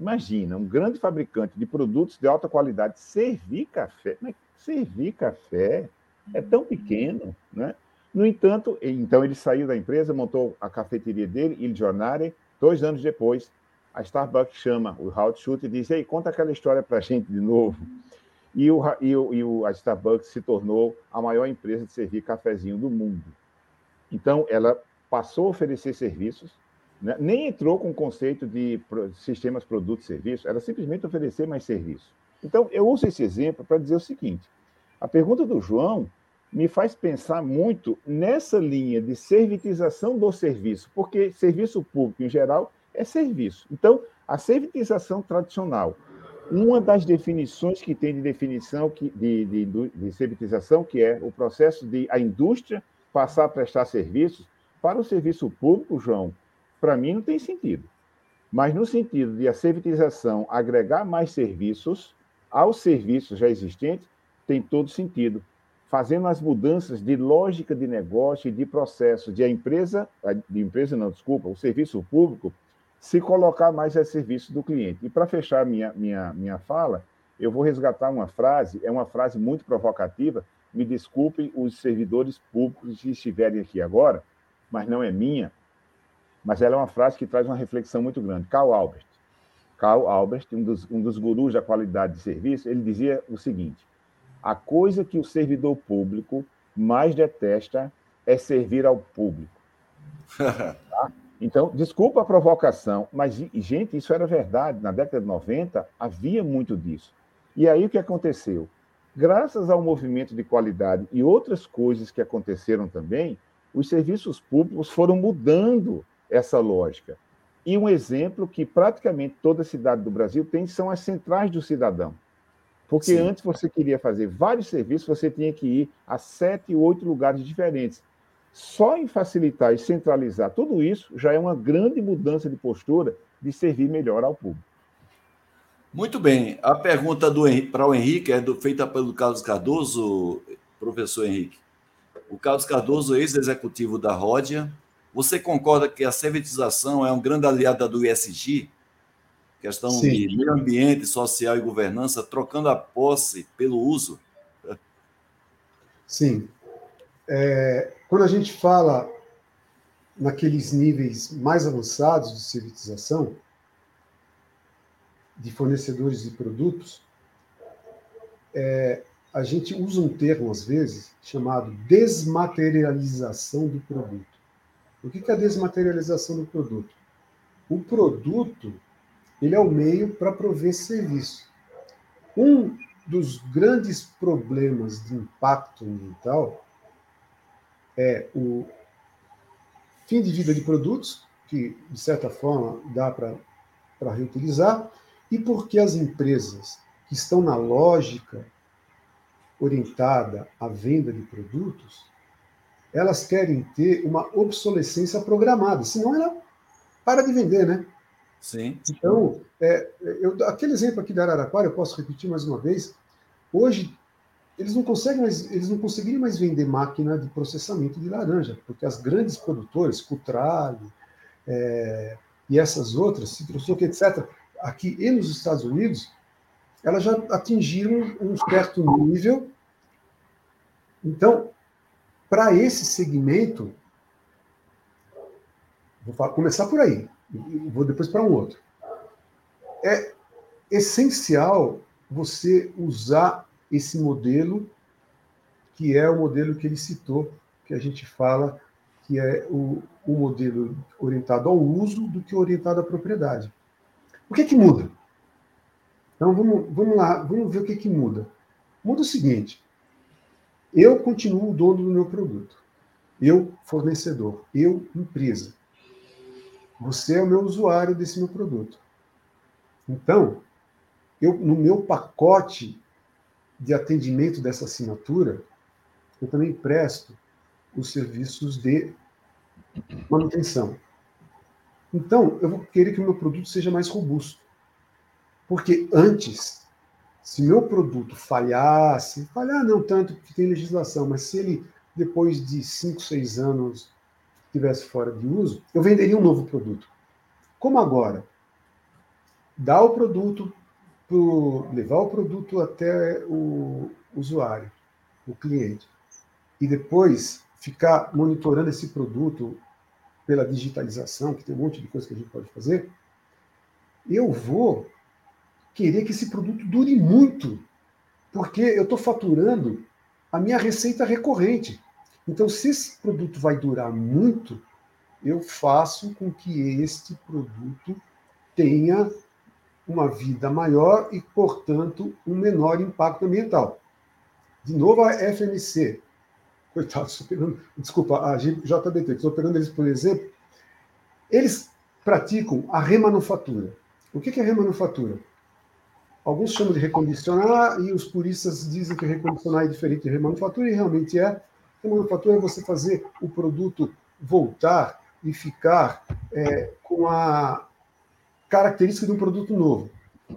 Imagina, um grande fabricante de produtos de alta qualidade servir café. Mas servir café é tão pequeno, né? No entanto, então ele saiu da empresa, montou a cafeteria dele, Il Giornale. Dois anos depois, a Starbucks chama o Howard Schultz e diz: Ei, conta aquela história para a gente de novo. E, o, e, o, e o, a Starbucks se tornou a maior empresa de servir cafezinho do mundo. Então, ela passou a oferecer serviços né? Nem entrou com o conceito de sistemas, produtos, serviços, era simplesmente oferecer mais serviço. Então, eu uso esse exemplo para dizer o seguinte: a pergunta do João me faz pensar muito nessa linha de servitização do serviço, porque serviço público, em geral, é serviço. Então, a servitização tradicional, uma das definições que tem de definição de, de, de servitização, que é o processo de a indústria passar a prestar serviços, para o serviço público, João, para mim não tem sentido. Mas no sentido de a servitização agregar mais serviços aos serviços já existentes, tem todo sentido. fazendo as mudanças de lógica de negócio e de processo de a empresa, de empresa não, desculpa, o serviço público, se colocar mais a serviço do cliente. E para fechar minha, minha, minha fala, eu vou resgatar uma frase, é uma frase muito provocativa, me desculpem os servidores públicos que estiverem aqui agora, mas não é minha, mas ela é uma frase que traz uma reflexão muito grande. Karl Albert. Karl Albert, um dos, um dos gurus da qualidade de serviço, ele dizia o seguinte: a coisa que o servidor público mais detesta é servir ao público. Tá? Então, desculpa a provocação, mas, gente, isso era verdade. Na década de 90, havia muito disso. E aí o que aconteceu? Graças ao movimento de qualidade e outras coisas que aconteceram também, os serviços públicos foram mudando essa lógica. E um exemplo que praticamente toda cidade do Brasil tem são as centrais do cidadão. Porque Sim. antes você queria fazer vários serviços, você tinha que ir a sete, oito lugares diferentes. Só em facilitar e centralizar tudo isso já é uma grande mudança de postura de servir melhor ao público. Muito bem. A pergunta para o Henrique é do, feita pelo Carlos Cardoso, professor Henrique. O Carlos Cardoso, ex-executivo da Ródia. Você concorda que a servitização é um grande aliado do ISG? Questão Sim. de meio ambiente, social e governança, trocando a posse pelo uso? Sim. É, quando a gente fala naqueles níveis mais avançados de servitização, de fornecedores de produtos, é, a gente usa um termo, às vezes, chamado desmaterialização do produto. O que é a desmaterialização do produto? O produto ele é o meio para prover serviço. Um dos grandes problemas de impacto ambiental é o fim de vida de produtos, que, de certa forma, dá para reutilizar, e porque as empresas que estão na lógica orientada à venda de produtos, elas querem ter uma obsolescência programada, senão ela para de vender, né? Sim. Então, é, eu, aquele exemplo aqui da Araraquara, eu posso repetir mais uma vez. Hoje, eles não conseguem mais, eles não conseguiriam mais vender máquina de processamento de laranja, porque as grandes produtoras, Cutrale é, e essas outras, Citrosuc, etc., aqui e nos Estados Unidos, elas já atingiram um certo nível. Então, para esse segmento, vou começar por aí, vou depois para um outro. É essencial você usar esse modelo, que é o modelo que ele citou, que a gente fala que é o, o modelo orientado ao uso do que orientado à propriedade. O que é que muda? Então vamos, vamos lá, vamos ver o que, é que muda. Muda o seguinte: eu continuo o dono do meu produto, eu fornecedor, eu empresa. Você é o meu usuário desse meu produto. Então, eu no meu pacote de atendimento dessa assinatura, eu também presto os serviços de manutenção. Então, eu vou querer que o meu produto seja mais robusto. Porque antes, se meu produto falhasse, falhar não tanto porque tem legislação, mas se ele, depois de 5, 6 anos, estivesse fora de uso, eu venderia um novo produto. Como agora? Dar o produto pro, levar o produto até o usuário, o cliente, e depois ficar monitorando esse produto pela digitalização, que tem um monte de coisa que a gente pode fazer, eu vou querer que esse produto dure muito, porque eu estou faturando a minha receita recorrente. Então, se esse produto vai durar muito, eu faço com que este produto tenha uma vida maior e, portanto, um menor impacto ambiental. De novo, a FMC. Coitado, estou pegando, desculpa, a JBT, estou pegando eles por exemplo. Eles praticam a remanufatura. O que é remanufatura? Alguns chamam de recondicionar e os puristas dizem que recondicionar é diferente de remanufatura, e realmente é. Remanufatura é você fazer o produto voltar e ficar é, com a característica de um produto novo.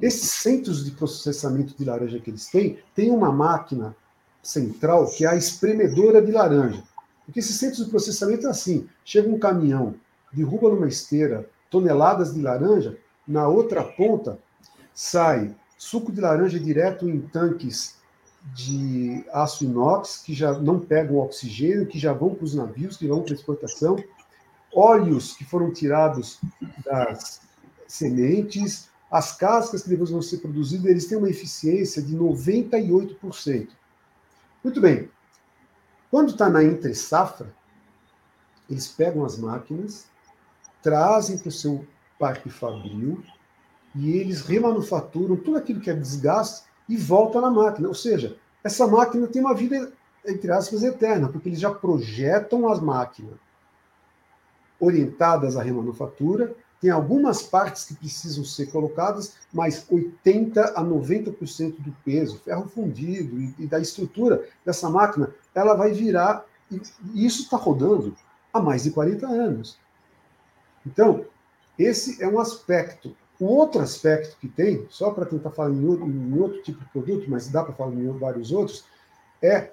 Esses centros de processamento de laranja que eles têm, tem uma máquina central, que é a espremedora de laranja. Porque esses centros de processamento é assim: chega um caminhão, derruba numa esteira toneladas de laranja, na outra ponta sai suco de laranja direto em tanques de aço inox, que já não pegam oxigênio, que já vão para os navios, que vão para exportação, óleos que foram tirados das sementes, as cascas que depois vão ser produzidas, eles têm uma eficiência de 98%. Muito bem. Quando está na entre safra, eles pegam as máquinas, trazem para o seu parque fabril e eles remanufaturam tudo aquilo que é desgaste e volta na máquina. Ou seja, essa máquina tem uma vida, entre aspas, eterna, porque eles já projetam as máquinas orientadas à remanufatura, tem algumas partes que precisam ser colocadas, mas 80 a 90% do peso, ferro fundido e, e, da estrutura dessa máquina, ela vai virar, e, e isso está rodando há mais de 40 anos. Então, esse é um aspecto. Outro aspecto que tem, só para tentar falar em outro, em outro, tipo de produto, mas dá para falar em vários outros, é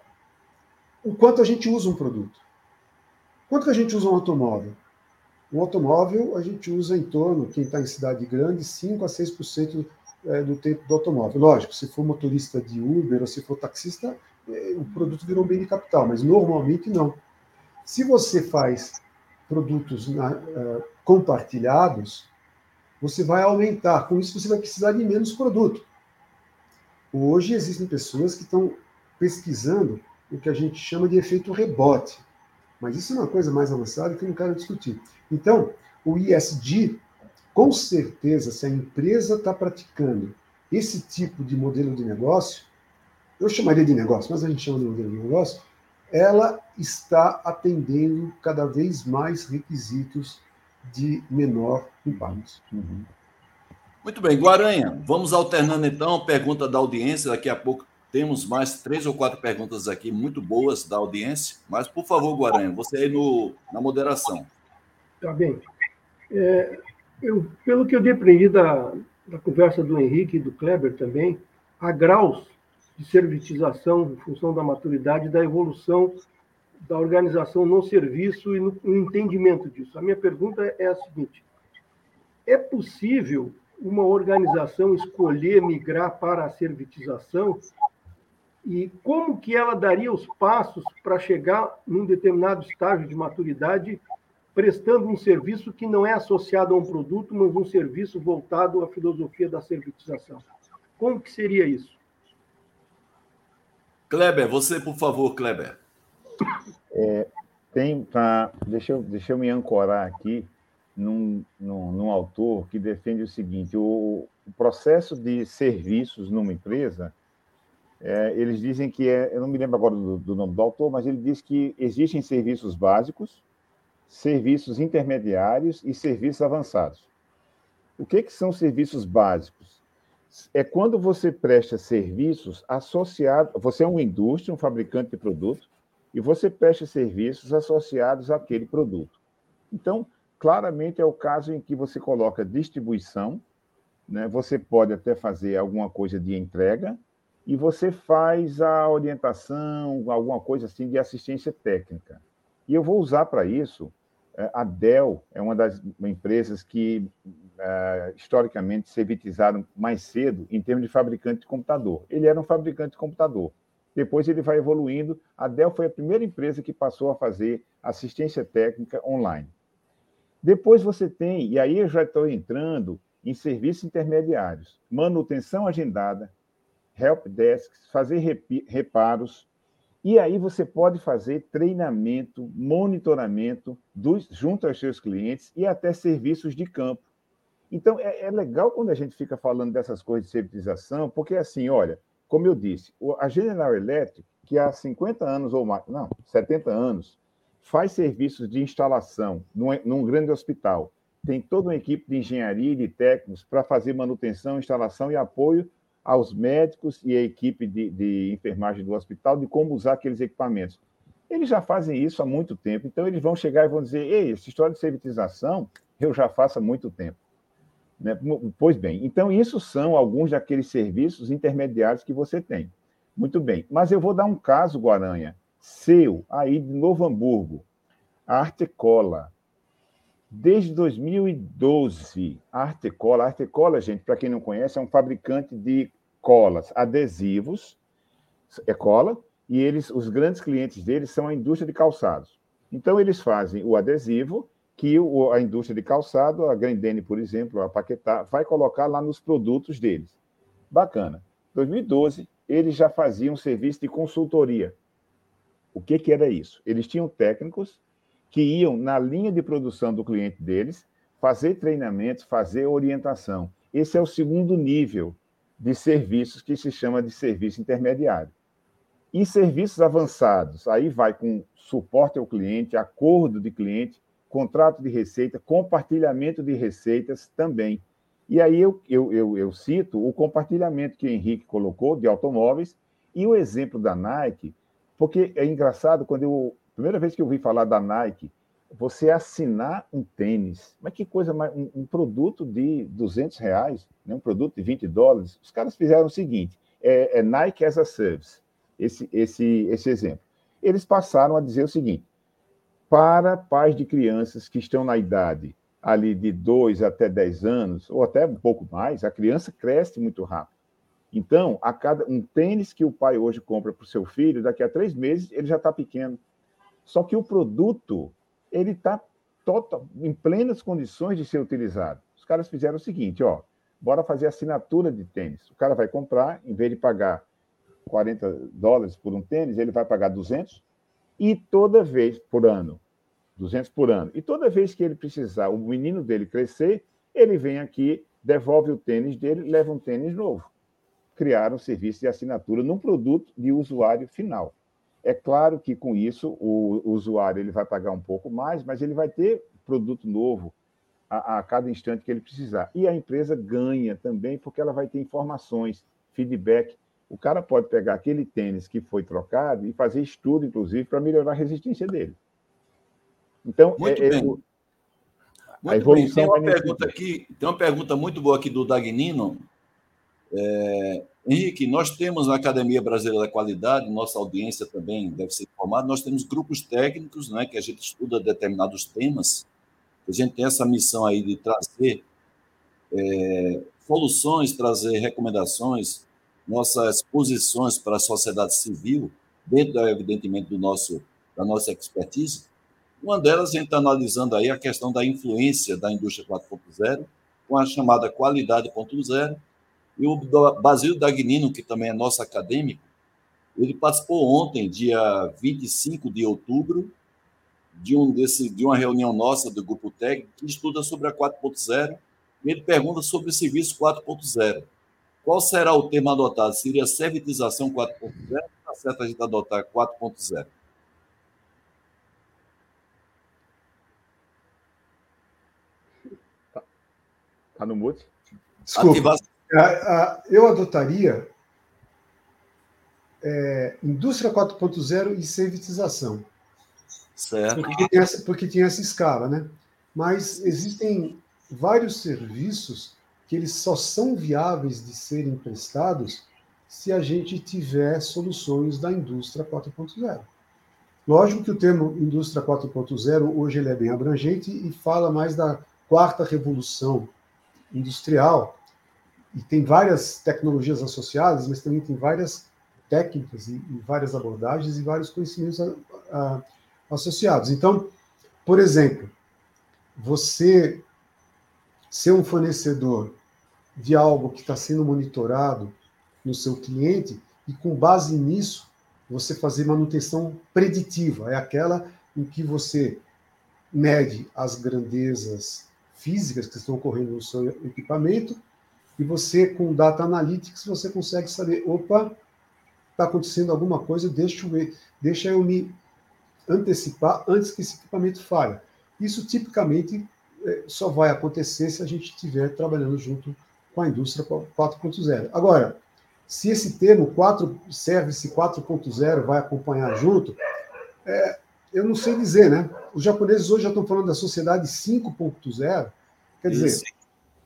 o quanto a gente usa um produto. Quanto que a gente usa um automóvel? Um automóvel a gente usa em torno, quem está em cidade grande, 5 a 6% é, do tempo do automóvel. Lógico, se for motorista de Uber ou se for taxista, é, o produto virou um bem de capital, mas normalmente não. Se você faz produtos na, uh, compartilhados, você vai aumentar. Com isso, você vai precisar de menos produto. Hoje existem pessoas que estão pesquisando o que a gente chama de efeito rebote. Mas isso é uma coisa mais avançada que eu não quero discutir. Então, o ISD, com certeza, se a empresa está praticando esse tipo de modelo de negócio, eu chamaria de negócio, mas a gente chama de modelo de negócio, ela está atendendo cada vez mais requisitos de menor impacto. Uhum. Muito bem, Guaranha, vamos alternando então, pergunta da audiência, daqui a pouco temos mais três ou quatro perguntas aqui muito boas da audiência, mas por favor, Guaranha, você aí no, na moderação. Tá bem. É, eu, pelo que eu depreendi da, da conversa do Henrique e do Kleber também, há graus de servitização em função da maturidade e da evolução da organização no serviço e no, entendimento disso. A minha pergunta é a seguinte: é possível uma organização escolher migrar para a servitização e como que ela daria os passos para chegar num determinado estágio de maturidade prestando um serviço que não é associado a um produto, mas um serviço voltado à filosofia da servitização. Como que seria isso? Kleber, você, por favor, Kleber. É, tem para deixa eu, deixa eu me ancorar aqui num, num, num autor que defende o seguinte: o, o processo de serviços numa empresa, é, eles dizem que é, eu não me lembro agora do, do nome do autor, mas ele diz que existem serviços básicos, serviços intermediários e serviços avançados. O que, que são serviços básicos? É quando você presta serviços associados. Você é uma indústria, um fabricante de produto, e você presta serviços associados àquele produto. Então, claramente é o caso em que você coloca distribuição, né? você pode até fazer alguma coisa de entrega, e você faz a orientação, alguma coisa assim de assistência técnica. E eu vou usar para isso é, a Dell é uma das empresas que uh, historicamente se evitizaram mais cedo em termos de fabricante de computador. Ele era um fabricante de computador. Depois ele vai evoluindo. A Dell foi a primeira empresa que passou a fazer assistência técnica online. Depois você tem, e aí eu já estou entrando em serviços intermediários, manutenção agendada, help desks, fazer reparos, e aí você pode fazer treinamento, monitoramento dos, junto aos seus clientes e até serviços de campo. Então, é, é legal quando a gente fica falando dessas coisas de servitização, porque assim, olha, como eu disse, a General Electric, que há 50 anos ou mais, não, 70 anos, faz serviços de instalação num, num grande hospital. Tem toda uma equipe de engenharia e de técnicos para fazer manutenção, instalação e apoio aos médicos e à equipe de, de enfermagem do hospital de como usar aqueles equipamentos. Eles já fazem isso há muito tempo, então eles vão chegar e vão dizer: ei, essa história de servitização eu já faço há muito tempo. Né? Pois bem, então isso são alguns daqueles serviços intermediários que você tem. Muito bem. Mas eu vou dar um caso, Guaranha, seu, aí de Novo Hamburgo, a Artecola. Desde 2012, a Artecola, a Artecola, gente, para quem não conhece, é um fabricante de colas, adesivos, é cola, e eles, os grandes clientes deles são a indústria de calçados. Então, eles fazem o adesivo que a indústria de calçado, a Grendene, por exemplo, a Paquetá, vai colocar lá nos produtos deles. Bacana. 2012, eles já faziam serviço de consultoria. O que, que era isso? Eles tinham técnicos que iam na linha de produção do cliente deles fazer treinamentos, fazer orientação. Esse é o segundo nível de serviços que se chama de serviço intermediário. E serviços avançados, aí vai com suporte ao cliente, acordo de cliente, contrato de receita, compartilhamento de receitas também. E aí eu, eu, eu, eu cito o compartilhamento que o Henrique colocou de automóveis e o exemplo da Nike, porque é engraçado quando eu. Primeira vez que eu ouvi falar da Nike, você assinar um tênis. Mas que coisa. Um, um produto de 200 reais, né? um produto de 20 dólares. Os caras fizeram o seguinte: é, é Nike as a Service, esse, esse, esse exemplo. Eles passaram a dizer o seguinte: para pais de crianças que estão na idade ali de 2 até 10 anos, ou até um pouco mais, a criança cresce muito rápido. Então, a cada um tênis que o pai hoje compra para o seu filho, daqui a três meses ele já está pequeno. Só que o produto ele está em plenas condições de ser utilizado. Os caras fizeram o seguinte, ó, bora fazer assinatura de tênis. O cara vai comprar, em vez de pagar 40 dólares por um tênis, ele vai pagar 200 e toda vez por ano, 200 por ano. E toda vez que ele precisar, o menino dele crescer, ele vem aqui, devolve o tênis dele, leva um tênis novo. Criaram um serviço de assinatura num produto de usuário final. É claro que com isso o usuário ele vai pagar um pouco mais, mas ele vai ter produto novo a, a, cada instante que ele precisar. E a empresa ganha também, porque ela vai ter informações, feedback. O cara pode pegar aquele tênis que foi trocado e fazer estudo, inclusive, para melhorar a resistência dele. Então, muito é, bem. É, muito a evolução bem. Tem uma pergunta aqui, tem uma pergunta muito boa aqui do Dagnino. É, Henrique, nós temos na Academia Brasileira da Qualidade, nossa audiência também deve ser informada, nós temos grupos técnicos, né, que a gente estuda determinados temas, a gente tem essa missão aí de trazer é, soluções, trazer recomendações, nossas posições para a sociedade civil, dentro, evidentemente, do nosso, da nossa expertise. Uma delas, a gente está analisando aí a questão da influência da indústria 4.0, com a chamada qualidade 4.0, e o Basílio Dagnino, que também é nosso acadêmico, ele participou ontem, dia 25 de outubro, de, um desse, de uma reunião nossa do Grupo Técnico, que estuda sobre a 4.0, e ele pergunta sobre o serviço 4.0. Qual será o termo adotado? Seria servitização 4.0 ou está certo a gente adotar 4.0? Está tá no mute? Desculpa. Ativação eu adotaria é, indústria 4.0 e servitização. Certo. Porque tem, essa, porque tem essa escala, né? Mas existem vários serviços que eles só são viáveis de serem prestados se a gente tiver soluções da indústria 4.0. Lógico que o termo indústria 4.0 hoje ele é bem abrangente e fala mais da quarta revolução industrial, e tem várias tecnologias associadas, mas também tem várias técnicas e, e várias abordagens e vários conhecimentos a, a, associados. Então, por exemplo, você ser um fornecedor de algo que está sendo monitorado no seu cliente e com base nisso você fazer manutenção preditiva, é aquela em que você mede as grandezas físicas que estão ocorrendo no seu equipamento e você, com Data Analytics, você consegue saber, opa, está acontecendo alguma coisa, deixa eu, ver, deixa eu me antecipar antes que esse equipamento falhe. Isso, tipicamente, é, só vai acontecer se a gente estiver trabalhando junto com a indústria 4.0. Agora, se esse termo 4, Service 4.0 vai acompanhar junto, é, eu não sei dizer, né? Os japoneses hoje já estão falando da sociedade 5.0, quer dizer,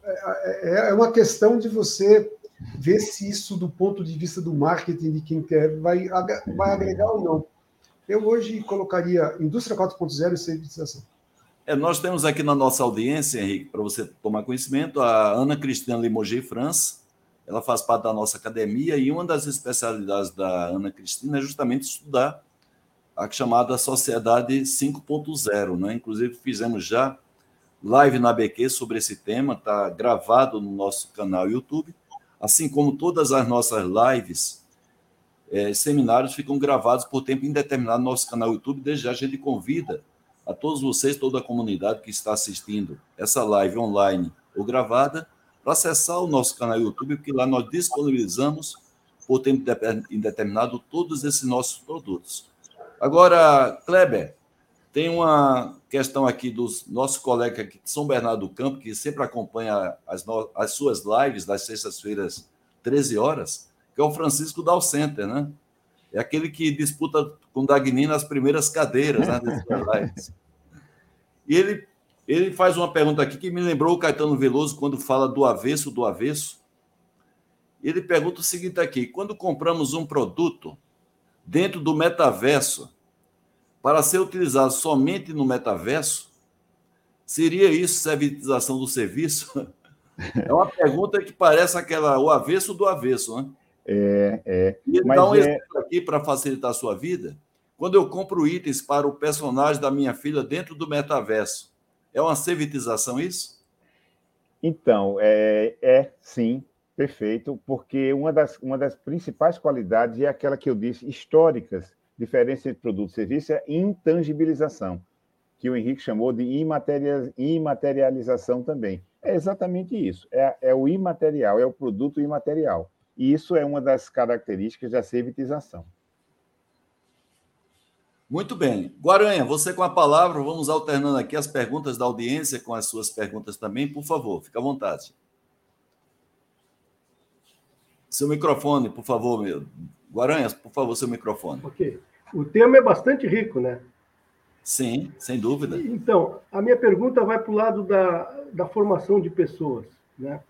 é, é, é uma questão de você ver se isso, do ponto de vista do marketing de quem quer, vai, vai agregar ou não. Eu hoje colocaria indústria 4.0 e servitização. É, nós temos aqui na nossa audiência, Henrique, para você tomar conhecimento, a Ana Cristina Limoges França. Ela faz parte da nossa academia e uma das especialidades da Ana Cristina é justamente estudar a chamada Sociedade 5.0. Né? Inclusive, fizemos já live na BQ sobre esse tema, está gravado no nosso canal YouTube, assim como todas as nossas lives, é, seminários ficam gravados por tempo indeterminado no nosso canal YouTube. Desde já a gente convida a todos vocês, toda a comunidade que está assistindo essa live online ou gravada, para acessar o nosso canal YouTube, porque lá nós disponibilizamos por tempo indeterminado todos esses nossos produtos. Agora, Kleber, tem uma questão aqui dos nossos colegas aqui de São Bernardo do Campo, que sempre acompanha as, no... as suas lives das sextas-feiras, 13 horas, que é o Francisco Dal Center, né? É aquele que disputa com Dagnin nas primeiras cadeiras né. E ele, ele faz uma pergunta aqui que me lembrou o Caetano Veloso quando fala do avesso do avesso. Ele pergunta o seguinte aqui: quando compramos um produto dentro do metaverso, para ser utilizado somente no metaverso, seria isso servitização do serviço? É uma pergunta que parece aquela o avesso do avesso, né? É, é. E dar um é... exemplo aqui para facilitar a sua vida. Quando eu compro itens para o personagem da minha filha dentro do metaverso, é uma servitização isso? Então, é, é sim, perfeito, porque uma das, uma das principais qualidades é aquela que eu disse, históricas, diferença entre produto e serviço, é intangibilização, que o Henrique chamou de imaterialização também. É exatamente isso, é, é o imaterial, é o produto imaterial. E isso é uma das características da servitização. Muito bem. Guaranha, você com a palavra, vamos alternando aqui as perguntas da audiência com as suas perguntas também, por favor, fique à vontade. Seu microfone, por favor, meu. Guaranhas, por favor, seu microfone. Ok. O tema é bastante rico, né? Sim, sem dúvida. Então, a minha pergunta vai para o lado da, da formação de pessoas. Né?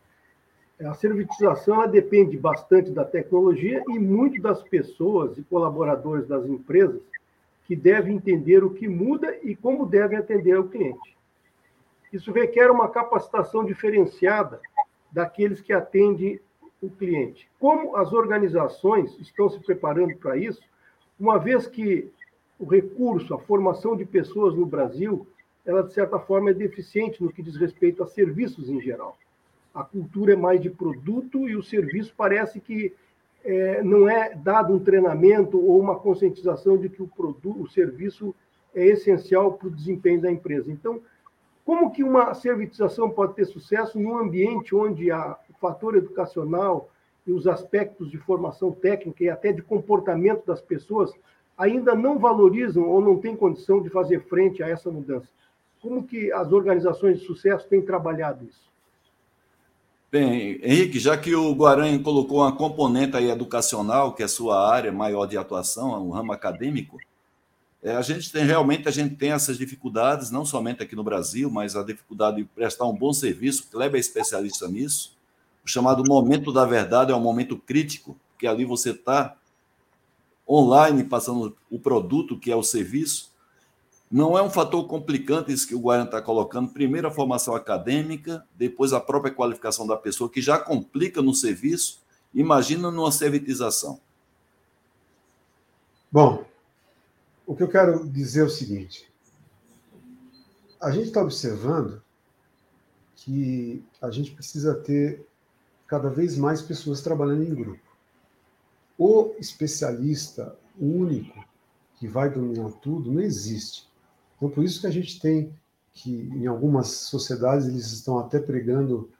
A servitização ela depende bastante da tecnologia e muito das pessoas e colaboradores das empresas que devem entender o que muda e como devem atender ao cliente. Isso requer uma capacitação diferenciada daqueles que atendem o cliente. Como as organizações estão se preparando para isso, uma vez que o recurso, a formação de pessoas no Brasil, ela de certa forma é deficiente no que diz respeito a serviços em geral. A cultura é mais de produto e o serviço parece que é, não é dado um treinamento ou uma conscientização de que o produto, o serviço é essencial para o desempenho da empresa. Então, como que uma servitização pode ter sucesso num ambiente onde o fator educacional e os aspectos de formação técnica e até de comportamento das pessoas ainda não valorizam ou não têm condição de fazer frente a essa mudança? Como que as organizações de sucesso têm trabalhado isso? Bem, Henrique, já que o Guaranha colocou uma componente aí educacional, que é a sua área maior de atuação, um ramo acadêmico, é, a gente tem realmente a gente tem essas dificuldades, não somente aqui no Brasil, mas a dificuldade de prestar um bom serviço. O Kleber é especialista nisso. O chamado momento da verdade é um momento crítico, porque ali você está online passando o produto, que é o serviço. Não é um fator complicante isso que o Guarani está colocando. Primeiro, a formação acadêmica, depois, a própria qualificação da pessoa, que já complica no serviço. Imagina numa servitização. Bom, o que eu quero dizer é o seguinte: a gente está observando que a gente precisa ter cada vez mais pessoas trabalhando em grupo. O especialista único que vai dominar tudo não existe. Então, por isso que a gente tem que, em algumas sociedades, eles estão até pregando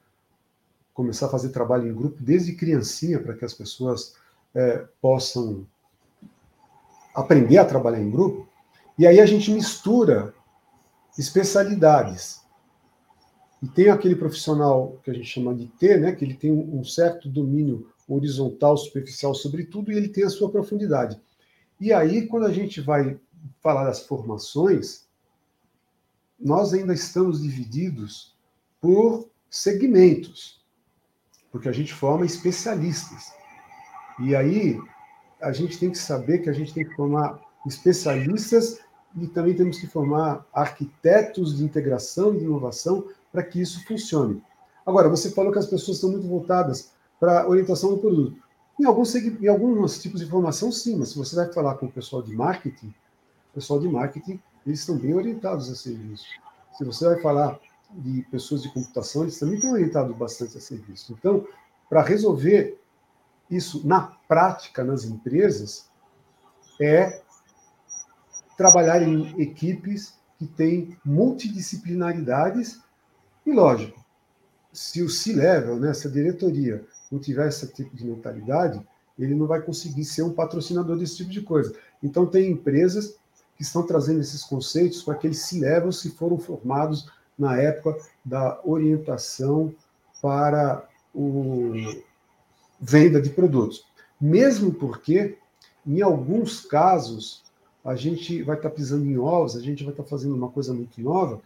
começar a fazer trabalho em grupo desde criancinha, para que as pessoas é, possam aprender a trabalhar em grupo, e aí a gente mistura especialidades. E tem aquele profissional que a gente chama de T, né, que ele tem um certo domínio horizontal, superficial sobre tudo, e ele tem a sua profundidade. E aí, quando a gente vai falar das formações, nós ainda estamos divididos por segmentos. porque a gente forma especialistas. E aí a gente tem que saber que a gente tem que formar especialistas e também temos que formar arquitetos de integração e de inovação para que isso funcione. Agora, você falou que as pessoas estão muito voltadas para a orientação do produto. Em alguns, em alguns tipos de formação, sim, mas se você vai falar com o pessoal de marketing, o pessoal de marketing, eles estão bem orientados a serviço. Se você vai falar de pessoas de computação, eles também estão orientados bastante a serviço. Então, para resolver isso na prática nas empresas, é trabalhar em equipes que têm multidisciplinaridades e, lógico, se o C-Level, né, se a diretoria não tiver esse tipo de mentalidade, ele não vai conseguir ser um patrocinador desse tipo de coisa. Então, tem empresas que estão trazendo esses conceitos para aqueles C-Levels que foram formados na época da orientação para o venda de produtos. Mesmo porque, em alguns casos, a gente vai estar pisando em ovos, a gente vai estar fazendo uma coisa muito nova,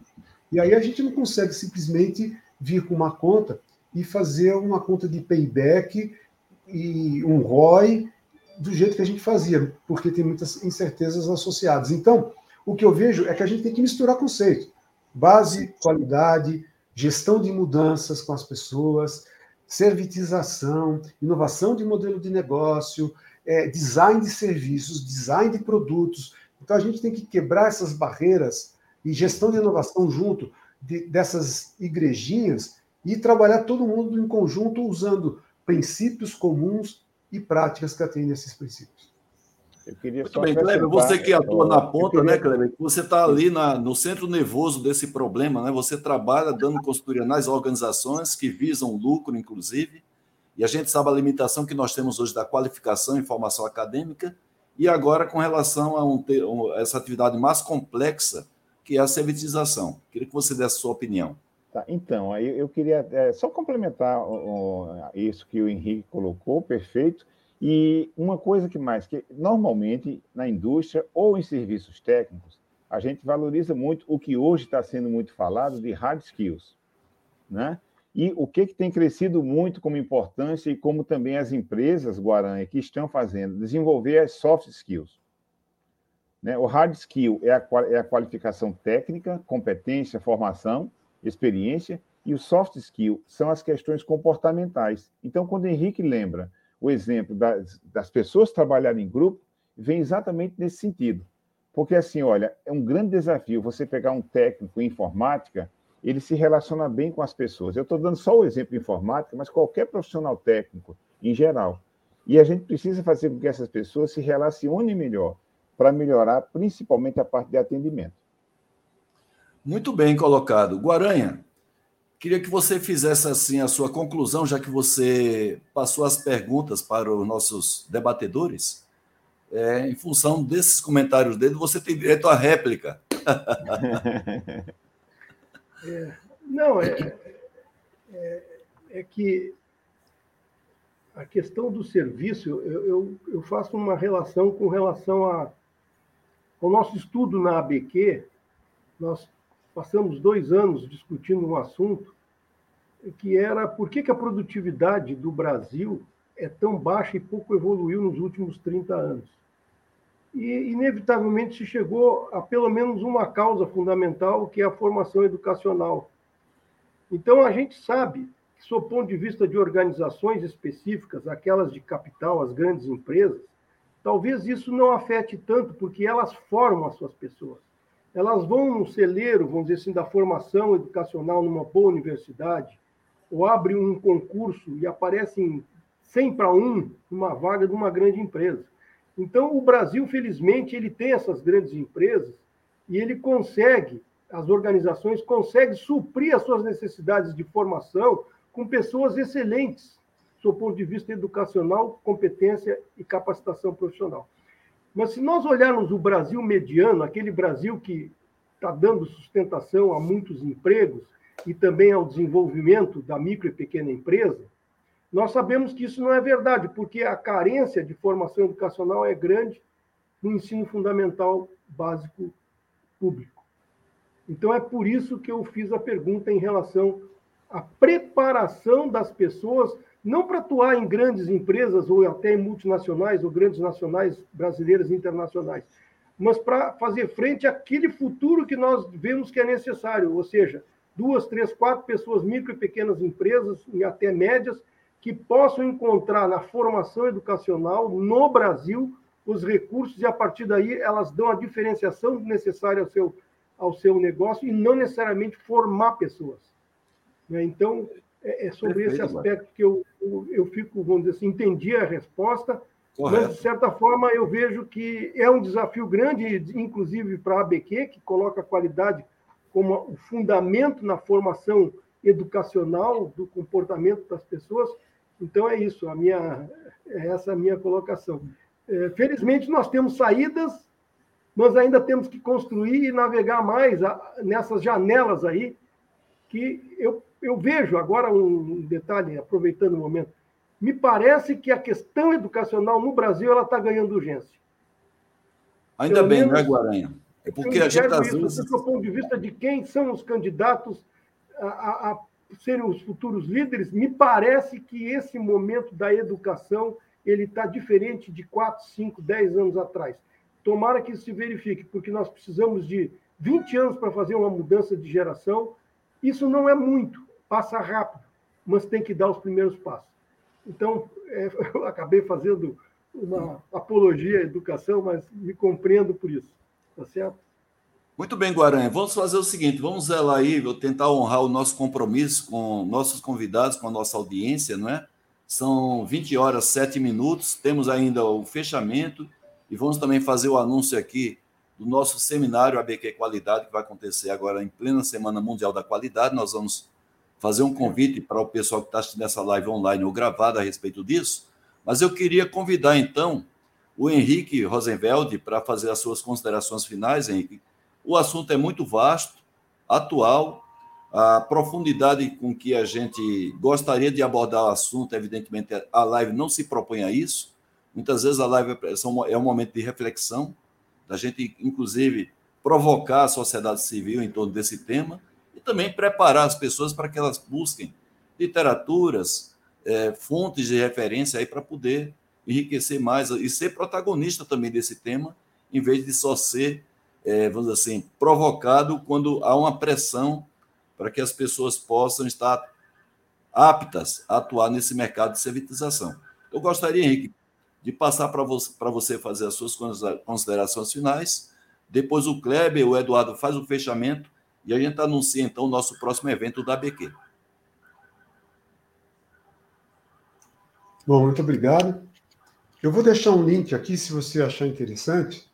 e aí a gente não consegue simplesmente vir com uma conta e fazer uma conta de payback e um ROI do jeito que a gente fazia, porque tem muitas incertezas associadas. Então, o que eu vejo é que a gente tem que misturar conceitos. Base, qualidade, gestão de mudanças com as pessoas, servitização, inovação de modelo de negócio, é, design de serviços, design de produtos. Então, a gente tem que quebrar essas barreiras e gestão de inovação junto de, dessas igrejinhas e trabalhar todo mundo em conjunto usando princípios comuns e práticas que atendem esses princípios. Eu queria Muito bem, Kleber, você que atua na ponta, né, queria... né, Kleber? Você está ali na, no centro nervoso desse problema, né? Você trabalha dando consultoria nas organizações que visam lucro, inclusive, e a gente sabe a limitação que nós temos hoje da qualificação e formação acadêmica, e agora com relação a um, essa atividade mais complexa, que é a servitização. Queria que você desse a sua opinião. Tá, então, aí eu queria é, só complementar isso que o Henrique colocou, perfeito. E uma coisa que mais, que normalmente na indústria ou em serviços técnicos, a gente valoriza muito o que hoje está sendo muito falado de hard skills, né? E o que, que tem crescido muito como importância e como também as empresas, Guaranha, que estão fazendo, desenvolver as soft skills. Né? O hard skill é a, é a qualificação técnica, competência, formação, experiência, e o soft skill são as questões comportamentais. Então, quando Henrique lembra o exemplo das, das pessoas trabalharem em grupo, vem exatamente nesse sentido. Porque, assim, olha, é um grande desafio você pegar um técnico em informática, ele se relaciona bem com as pessoas. Eu estou dando só o exemplo de informática, mas qualquer profissional técnico, em geral. E a gente precisa fazer com que essas pessoas se relacionem melhor, para melhorar principalmente a parte de atendimento. Muito bem colocado. Guaranha, queria que você fizesse assim a sua conclusão, já que você passou as perguntas para os nossos debatedores. É, em função desses comentários dele, você tem direito à réplica. é, não, é, é, é, que a questão do serviço, eu, eu, eu faço uma relação com relação a, ao nosso estudo na ABQ, nós passamos dois anos discutindo um assunto que era por que, que a produtividade do Brasil é tão baixa e pouco evoluiu nos últimos 30 anos. E, inevitavelmente, se chegou a pelo menos uma causa fundamental, que é a formação educacional. Então, a gente sabe que, sob ponto de vista de organizações específicas, aquelas de capital, as grandes empresas, talvez isso não afete tanto, porque elas formam as suas pessoas elas vão no celeiro, vamos dizer assim, da formação educacional numa boa universidade, ou abrem um concurso e aparecem 100 para 1 numa vaga de uma grande empresa. Então, o Brasil, felizmente, ele tem essas grandes empresas e ele consegue, as organizações conseguem suprir as suas necessidades de formação com pessoas excelentes, do ponto de vista educacional, competência e capacitação profissional. Mas se nós olharmos o Brasil mediano, aquele Brasil que está dando sustentação a muitos empregos e também ao desenvolvimento da micro e pequena empresa, nós sabemos que isso não é verdade, porque a carência de formação educacional é grande no ensino fundamental básico público. Então é por isso que eu fiz a pergunta em relação à preparação das pessoas não para atuar em grandes empresas ou até em multinacionais ou grandes nacionais brasileiras e internacionais, mas para fazer frente àquele futuro que nós vemos que é necessário, ou seja, duas, três, quatro pessoas, micro e pequenas empresas, e até médias, que possam encontrar na formação educacional no Brasil os recursos e a partir daí elas dão a diferenciação necessária ao seu, ao seu negócio e não necessariamente formar pessoas. Né? Então, é, é sobre Perfeito, esse aspecto que eu, eu, eu, fico, vamos dizer assim, entendi a resposta, Correto. mas, de certa forma, eu vejo que é um desafio grande, inclusive para a ABQ, que coloca a qualidade como o fundamento na formação educacional do comportamento das pessoas. Então, é isso, a minha, é essa a minha colocação. É, felizmente, nós temos saídas, nós ainda temos que construir e navegar mais nessas janelas aí, que eu eu vejo agora um detalhe, aproveitando o momento, me parece que a questão educacional no Brasil ela está ganhando urgência. Ainda Pelo bem, menos, né, Guaranha? É porque a gente às vezes... Do ponto de vista de quem são os candidatos a, a, a serem os futuros líderes, me parece que esse momento da educação ele está diferente de 4, 5, 10 anos atrás. Tomara que isso se verifique, porque nós precisamos de 20 anos para fazer uma mudança de geração. Isso não é muito passa rápido, mas tem que dar os primeiros passos. Então, é, eu acabei fazendo uma apologia à educação, mas me compreendo por isso. Tá certo? Muito bem, Guaranha. Vamos fazer o seguinte: vamos zelar aí, vou tentar honrar o nosso compromisso com nossos convidados, com a nossa audiência, não é? São 20 horas, 7 minutos, temos ainda o fechamento e vamos também fazer o anúncio aqui do nosso seminário ABQ Qualidade, que vai acontecer agora em plena Semana Mundial da Qualidade. Nós vamos fazer um convite para o pessoal que está assistindo essa live online ou gravada a respeito disso, mas eu queria convidar, então, o Henrique Rosenveld para fazer as suas considerações finais, Henrique. O assunto é muito vasto, atual, a profundidade com que a gente gostaria de abordar o assunto, evidentemente, a live não se propõe a isso. Muitas vezes a live é um momento de reflexão, da gente, inclusive, provocar a sociedade civil em torno desse tema também preparar as pessoas para que elas busquem literaturas, é, fontes de referência aí para poder enriquecer mais e ser protagonista também desse tema, em vez de só ser, é, vamos dizer assim, provocado quando há uma pressão para que as pessoas possam estar aptas a atuar nesse mercado de servitização. Eu gostaria, Henrique, de passar para você, fazer as suas considerações finais. Depois o Kleber, o Eduardo faz o fechamento e a gente anuncia, então, o nosso próximo evento da ABQ. Bom, muito obrigado. Eu vou deixar um link aqui, se você achar interessante.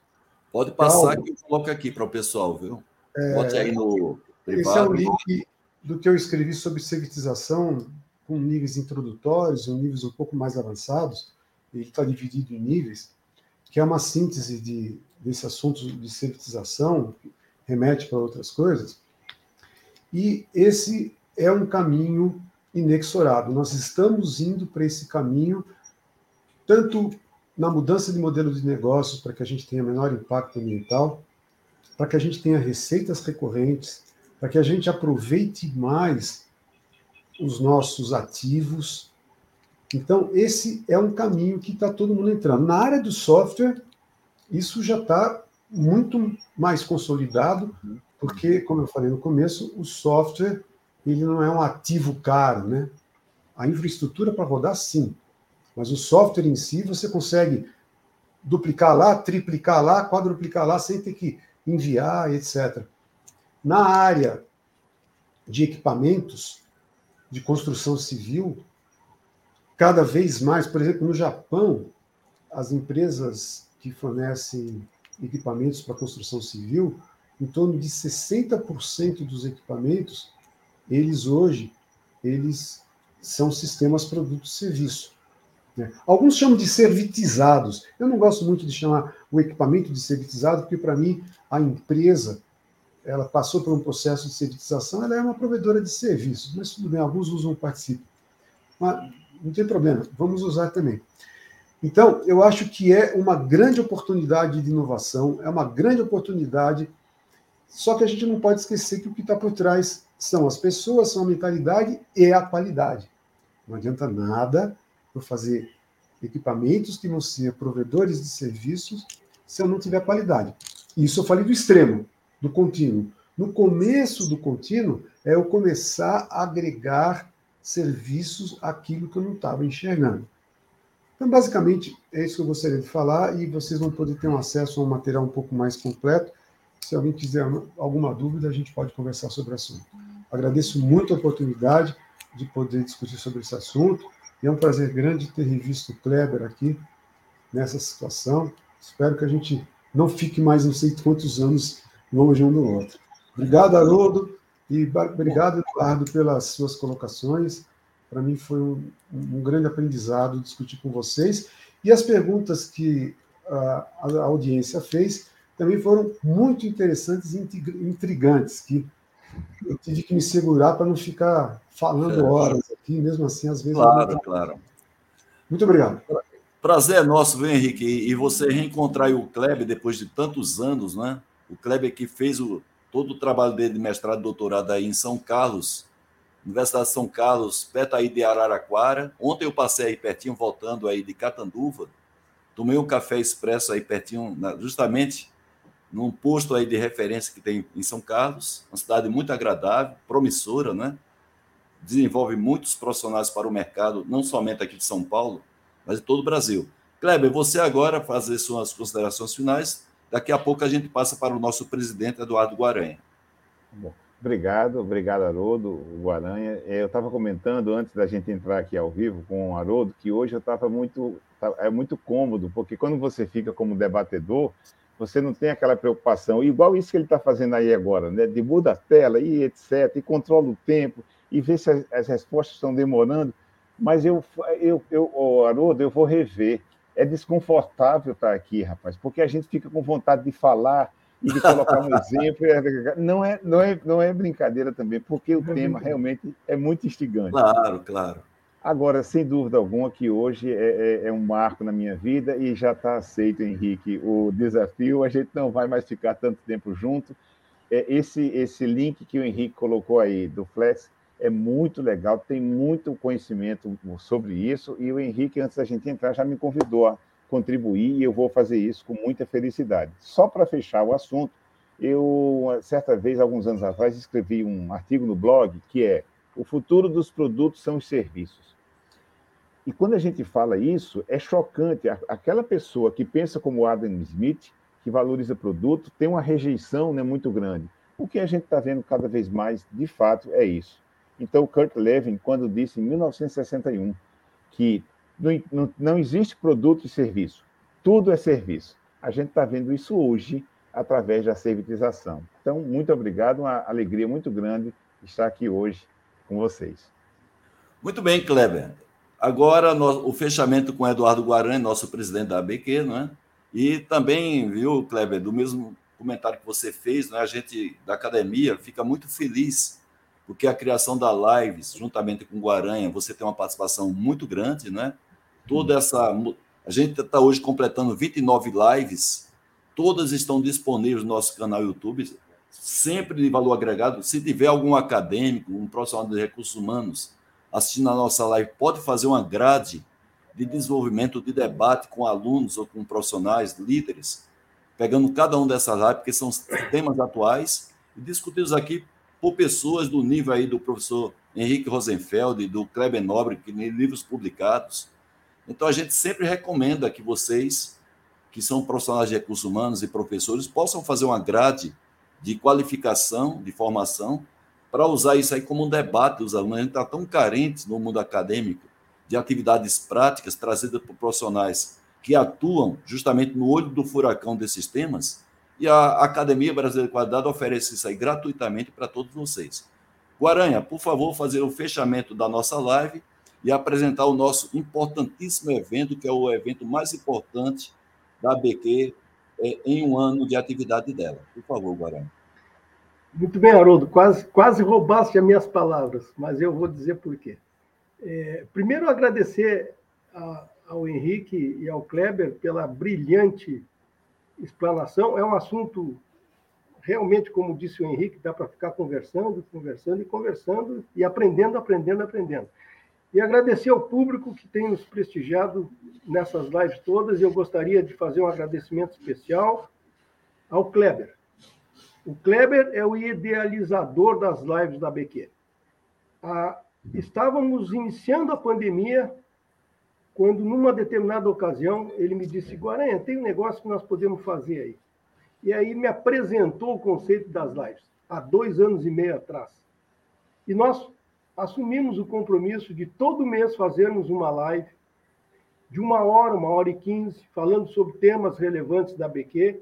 Pode passar que eu coloco aqui para o pessoal, viu? É, Bote aí no privado. Esse é o link do que eu escrevi sobre servitização com níveis introdutórios e níveis um pouco mais avançados. Ele está dividido em níveis, que é uma síntese de, desse assunto de servitização, remete para outras coisas. E esse é um caminho inexorável. Nós estamos indo para esse caminho, tanto na mudança de modelo de negócios, para que a gente tenha menor impacto ambiental, para que a gente tenha receitas recorrentes, para que a gente aproveite mais os nossos ativos. Então, esse é um caminho que está todo mundo entrando. Na área do software, isso já está muito mais consolidado, porque, como eu falei no começo, o software ele não é um ativo caro, né? A infraestrutura para rodar, sim, mas o software em si você consegue duplicar lá, triplicar lá, quadruplicar lá, sem ter que enviar, etc. Na área de equipamentos de construção civil, cada vez mais, por exemplo, no Japão, as empresas que fornecem equipamentos para construção civil, em torno de 60% dos equipamentos, eles hoje, eles são sistemas produto-serviço. Né? Alguns chamam de servitizados. Eu não gosto muito de chamar o equipamento de servitizado, porque para mim a empresa ela passou por um processo de servitização, ela é uma provedora de serviços, mas tudo bem, alguns usam o. Mas não tem problema, vamos usar também. Então, eu acho que é uma grande oportunidade de inovação, é uma grande oportunidade, só que a gente não pode esquecer que o que está por trás são as pessoas, são a mentalidade e a qualidade. Não adianta nada eu fazer equipamentos que vão ser provedores de serviços se eu não tiver qualidade. Isso eu falei do extremo, do contínuo. No começo do contínuo, é eu começar a agregar serviços àquilo que eu não estava enxergando. Então, basicamente, é isso que eu gostaria de falar e vocês vão poder ter um acesso a um material um pouco mais completo. Se alguém quiser alguma dúvida, a gente pode conversar sobre o assunto. Agradeço muito a oportunidade de poder discutir sobre esse assunto. E é um prazer grande ter revisto o Kleber aqui nessa situação. Espero que a gente não fique mais não sei quantos anos longe um do outro. Obrigado, Haroldo, e obrigado, Eduardo, pelas suas colocações. Para mim foi um, um, grande aprendizado discutir com vocês. E as perguntas que a, a audiência fez também foram muito interessantes e intrigantes, que eu tive que me segurar para não ficar falando horas aqui, mesmo assim, às vezes. Claro, claro. Muito obrigado. Prazer é nosso, viu, Henrique? E você reencontrar o Kleber depois de tantos anos, né? O Kleber que fez o, todo o trabalho dele de mestrado e doutorado aí em São Carlos, Universidade de São Carlos, perto aí de Araraquara. Ontem eu passei aí pertinho, voltando aí de Catanduva. Tomei um café expresso aí pertinho, justamente num posto aí de referência que tem em São Carlos. Uma cidade muito agradável, promissora, né? Desenvolve muitos profissionais para o mercado, não somente aqui de São Paulo, mas de todo o Brasil. Kleber, você agora fazer suas considerações finais. Daqui a pouco a gente passa para o nosso presidente, Eduardo Guaranha. Bom. Obrigado, obrigado, Haroldo, Guaranha. É, eu estava comentando antes da gente entrar aqui ao vivo com o Haroldo que hoje eu estava muito, é muito cômodo, porque quando você fica como debatedor, você não tem aquela preocupação, igual isso que ele está fazendo aí agora, né? De muda a tela e etc, e controla o tempo, e vê se as, as respostas estão demorando. Mas eu, eu, eu oh, Haroldo, eu vou rever. É desconfortável estar aqui, rapaz, porque a gente fica com vontade de falar, e de colocar um exemplo. Não é, não, é, não é brincadeira também, porque o tema realmente é muito instigante. Claro, claro. Agora, sem dúvida alguma, que hoje é, é, é um marco na minha vida e já está aceito, Henrique, o desafio. A gente não vai mais ficar tanto tempo junto. É, esse, esse link que o Henrique colocou aí do Flex é muito legal, tem muito conhecimento sobre isso. E o Henrique, antes da gente entrar, já me convidou a contribuir e eu vou fazer isso com muita felicidade. Só para fechar o assunto, eu, certa vez, alguns anos atrás, escrevi um artigo no blog que é O futuro dos produtos são os serviços. E quando a gente fala isso, é chocante. Aquela pessoa que pensa como Adam Smith, que valoriza produto, tem uma rejeição né, muito grande. O que a gente está vendo cada vez mais, de fato, é isso. Então, Kurt Levin, quando disse em 1961 que não, não, existe produto e serviço. Tudo é serviço. A gente está vendo isso hoje através da servitização. Então, muito obrigado, uma alegria muito grande estar aqui hoje com vocês. Muito bem, Kleber. Agora, o fechamento com Eduardo Guarani, nosso presidente da ABQ, né? E também, viu, Kleber, do mesmo comentário que você fez, né? a gente da academia fica muito feliz, porque a criação da Lives, juntamente com o Guaranha, você tem uma participação muito grande, né? Toda essa. A gente está hoje completando 29 lives, todas estão disponíveis no nosso canal YouTube, sempre de valor agregado. Se tiver algum acadêmico, um profissional de recursos humanos assistindo a nossa live, pode fazer uma grade de desenvolvimento, de debate com alunos ou com profissionais, líderes, pegando cada um dessas lives, porque são temas atuais, e discutidos aqui por pessoas do nível aí do professor Henrique Rosenfeld, do Kleber Nobre, que tem livros publicados, então, a gente sempre recomenda que vocês, que são profissionais de recursos humanos e professores, possam fazer uma grade de qualificação, de formação, para usar isso aí como um debate dos alunos. A gente está tão carente no mundo acadêmico de atividades práticas trazidas por profissionais que atuam justamente no olho do furacão desses temas, e a Academia Brasileira de Qualidade oferece isso aí gratuitamente para todos vocês. Guaranha, por favor, fazer o fechamento da nossa live e apresentar o nosso importantíssimo evento, que é o evento mais importante da ABQ é, em um ano de atividade dela. Por favor, Guarani. Muito bem, Haroldo, quase, quase roubaste as minhas palavras, mas eu vou dizer por quê. É, primeiro, agradecer a, ao Henrique e ao Kleber pela brilhante explanação. É um assunto realmente, como disse o Henrique, dá para ficar conversando, conversando e conversando e aprendendo, aprendendo, aprendendo. E agradecer ao público que tem nos prestigiado nessas lives todas. E eu gostaria de fazer um agradecimento especial ao Kleber. O Kleber é o idealizador das lives da BQ. Ah, estávamos iniciando a pandemia quando, numa determinada ocasião, ele me disse: Guaranha, tem um negócio que nós podemos fazer aí. E aí me apresentou o conceito das lives, há dois anos e meio atrás. E nós assumimos o compromisso de todo mês fazermos uma live de uma hora, uma hora e quinze, falando sobre temas relevantes da BQ.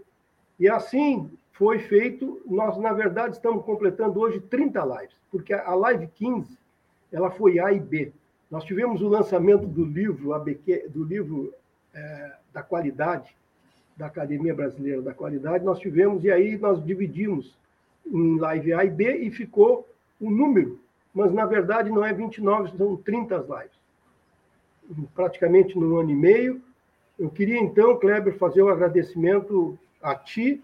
E assim foi feito. Nós, na verdade, estamos completando hoje 30 lives, porque a live 15 ela foi A e B. Nós tivemos o lançamento do livro ABQ, do livro é, da qualidade da Academia Brasileira da Qualidade. Nós tivemos e aí nós dividimos em live A e B e ficou o número, mas na verdade não é 29, são 30 lives. Praticamente num ano e meio. Eu queria então, Kleber, fazer um agradecimento a ti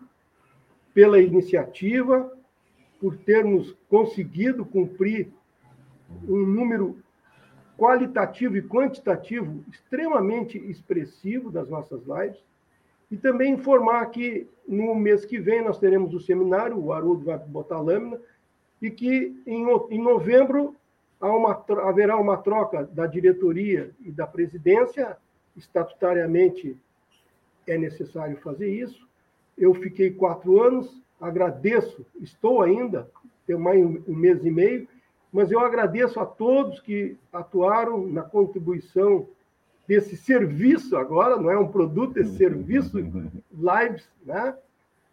pela iniciativa, por termos conseguido cumprir um número qualitativo e quantitativo extremamente expressivo das nossas lives. E também informar que no mês que vem nós teremos o seminário, o Haroldo vai botar a lâmina, e que em, em novembro uma, haverá uma troca da diretoria e da presidência, estatutariamente é necessário fazer isso. Eu fiquei quatro anos, agradeço, estou ainda, tenho mais um mês e meio, mas eu agradeço a todos que atuaram na contribuição desse serviço agora, não é um produto, esse serviço lives, né?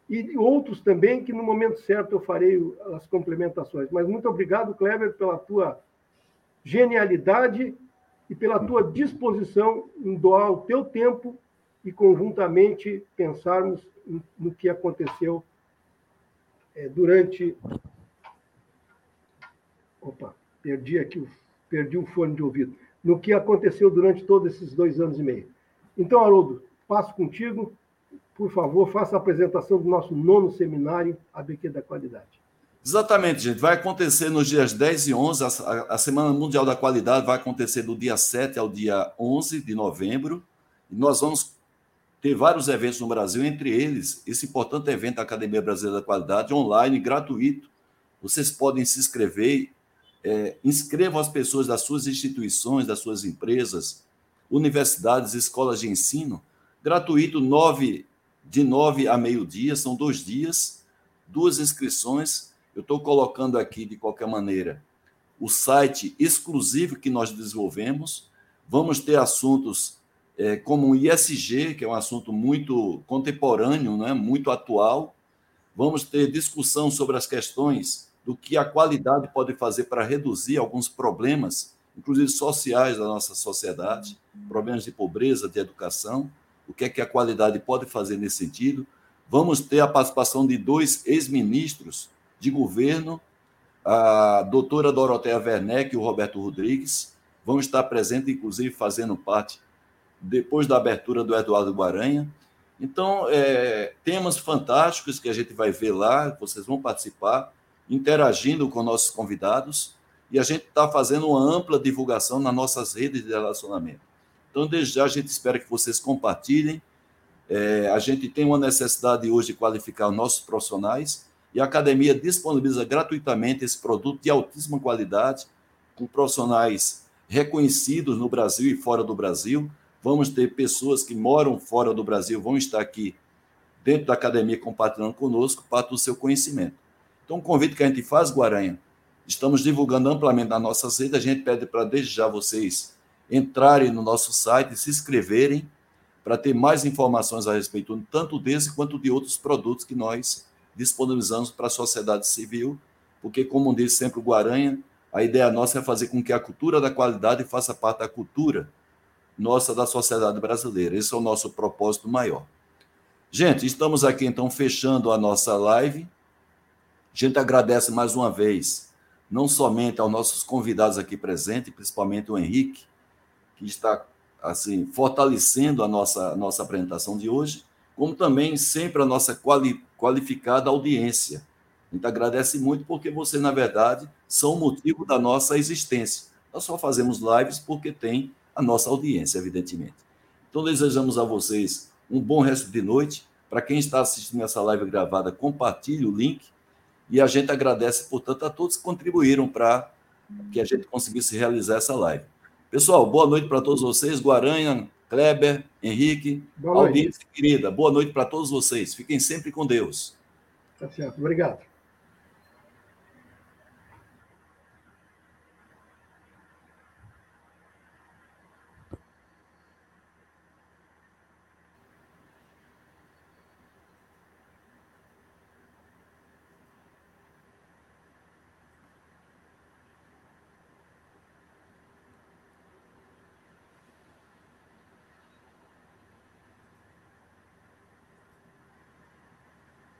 E outros também que no momento certo eu farei as complementações. Mas muito obrigado, Kleber, pela tua genialidade e pela tua disposição em doar o teu tempo e conjuntamente pensarmos no que aconteceu eh, durante Opa, perdi aqui, perdi o fone de ouvido. No que aconteceu durante todos esses dois anos e meio. Então, Haroldo, passo contigo. Por favor, faça a apresentação do nosso nono seminário ABQ da Qualidade. Exatamente, gente. Vai acontecer nos dias 10 e 11. A, a Semana Mundial da Qualidade vai acontecer do dia 7 ao dia 11 de novembro. E nós vamos ter vários eventos no Brasil, entre eles esse importante evento da Academia Brasileira da Qualidade, online, gratuito. Vocês podem se inscrever é, inscrevam as pessoas das suas instituições, das suas empresas, universidades, escolas de ensino, gratuito, nove, de nove a meio-dia, são dois dias, duas inscrições. Eu estou colocando aqui, de qualquer maneira, o site exclusivo que nós desenvolvemos. Vamos ter assuntos é, como o ISG, que é um assunto muito contemporâneo, né, muito atual. Vamos ter discussão sobre as questões do que a qualidade pode fazer para reduzir alguns problemas, inclusive sociais da nossa sociedade, problemas de pobreza, de educação, o que é que a qualidade pode fazer nesse sentido. Vamos ter a participação de dois ex-ministros de governo, a doutora Doroteia Werneck e o Roberto Rodrigues, vão estar presentes, inclusive fazendo parte, depois da abertura do Eduardo Guaranha. Então, é, temas fantásticos que a gente vai ver lá, vocês vão participar interagindo com nossos convidados e a gente está fazendo uma ampla divulgação nas nossas redes de relacionamento. Então, desde já, a gente espera que vocês compartilhem. É, a gente tem uma necessidade hoje de qualificar nossos profissionais e a academia disponibiliza gratuitamente esse produto de altíssima qualidade, com profissionais reconhecidos no Brasil e fora do Brasil. Vamos ter pessoas que moram fora do Brasil, vão estar aqui dentro da academia compartilhando conosco parte do seu conhecimento. Então, o convite que a gente faz, Guaranha, estamos divulgando amplamente nas nossas redes, a gente pede para desde já vocês entrarem no nosso site, se inscreverem, para ter mais informações a respeito tanto desse quanto de outros produtos que nós disponibilizamos para a sociedade civil, porque, como diz sempre o Guaranha, a ideia nossa é fazer com que a cultura da qualidade faça parte da cultura nossa da sociedade brasileira. Esse é o nosso propósito maior. Gente, estamos aqui então fechando a nossa live. A gente agradece mais uma vez, não somente aos nossos convidados aqui presentes, principalmente o Henrique, que está assim fortalecendo a nossa, nossa apresentação de hoje, como também sempre a nossa quali, qualificada audiência. A gente agradece muito porque você, na verdade, são o motivo da nossa existência, Nós só fazemos lives porque tem a nossa audiência, evidentemente. Então, desejamos a vocês um bom resto de noite. Para quem está assistindo essa live gravada, compartilhe o link. E a gente agradece, portanto, a todos que contribuíram para que a gente conseguisse realizar essa live. Pessoal, boa noite para todos vocês. Guaranha, Kleber, Henrique, audiência querida. Boa noite para todos vocês. Fiquem sempre com Deus. Tá certo. Obrigado.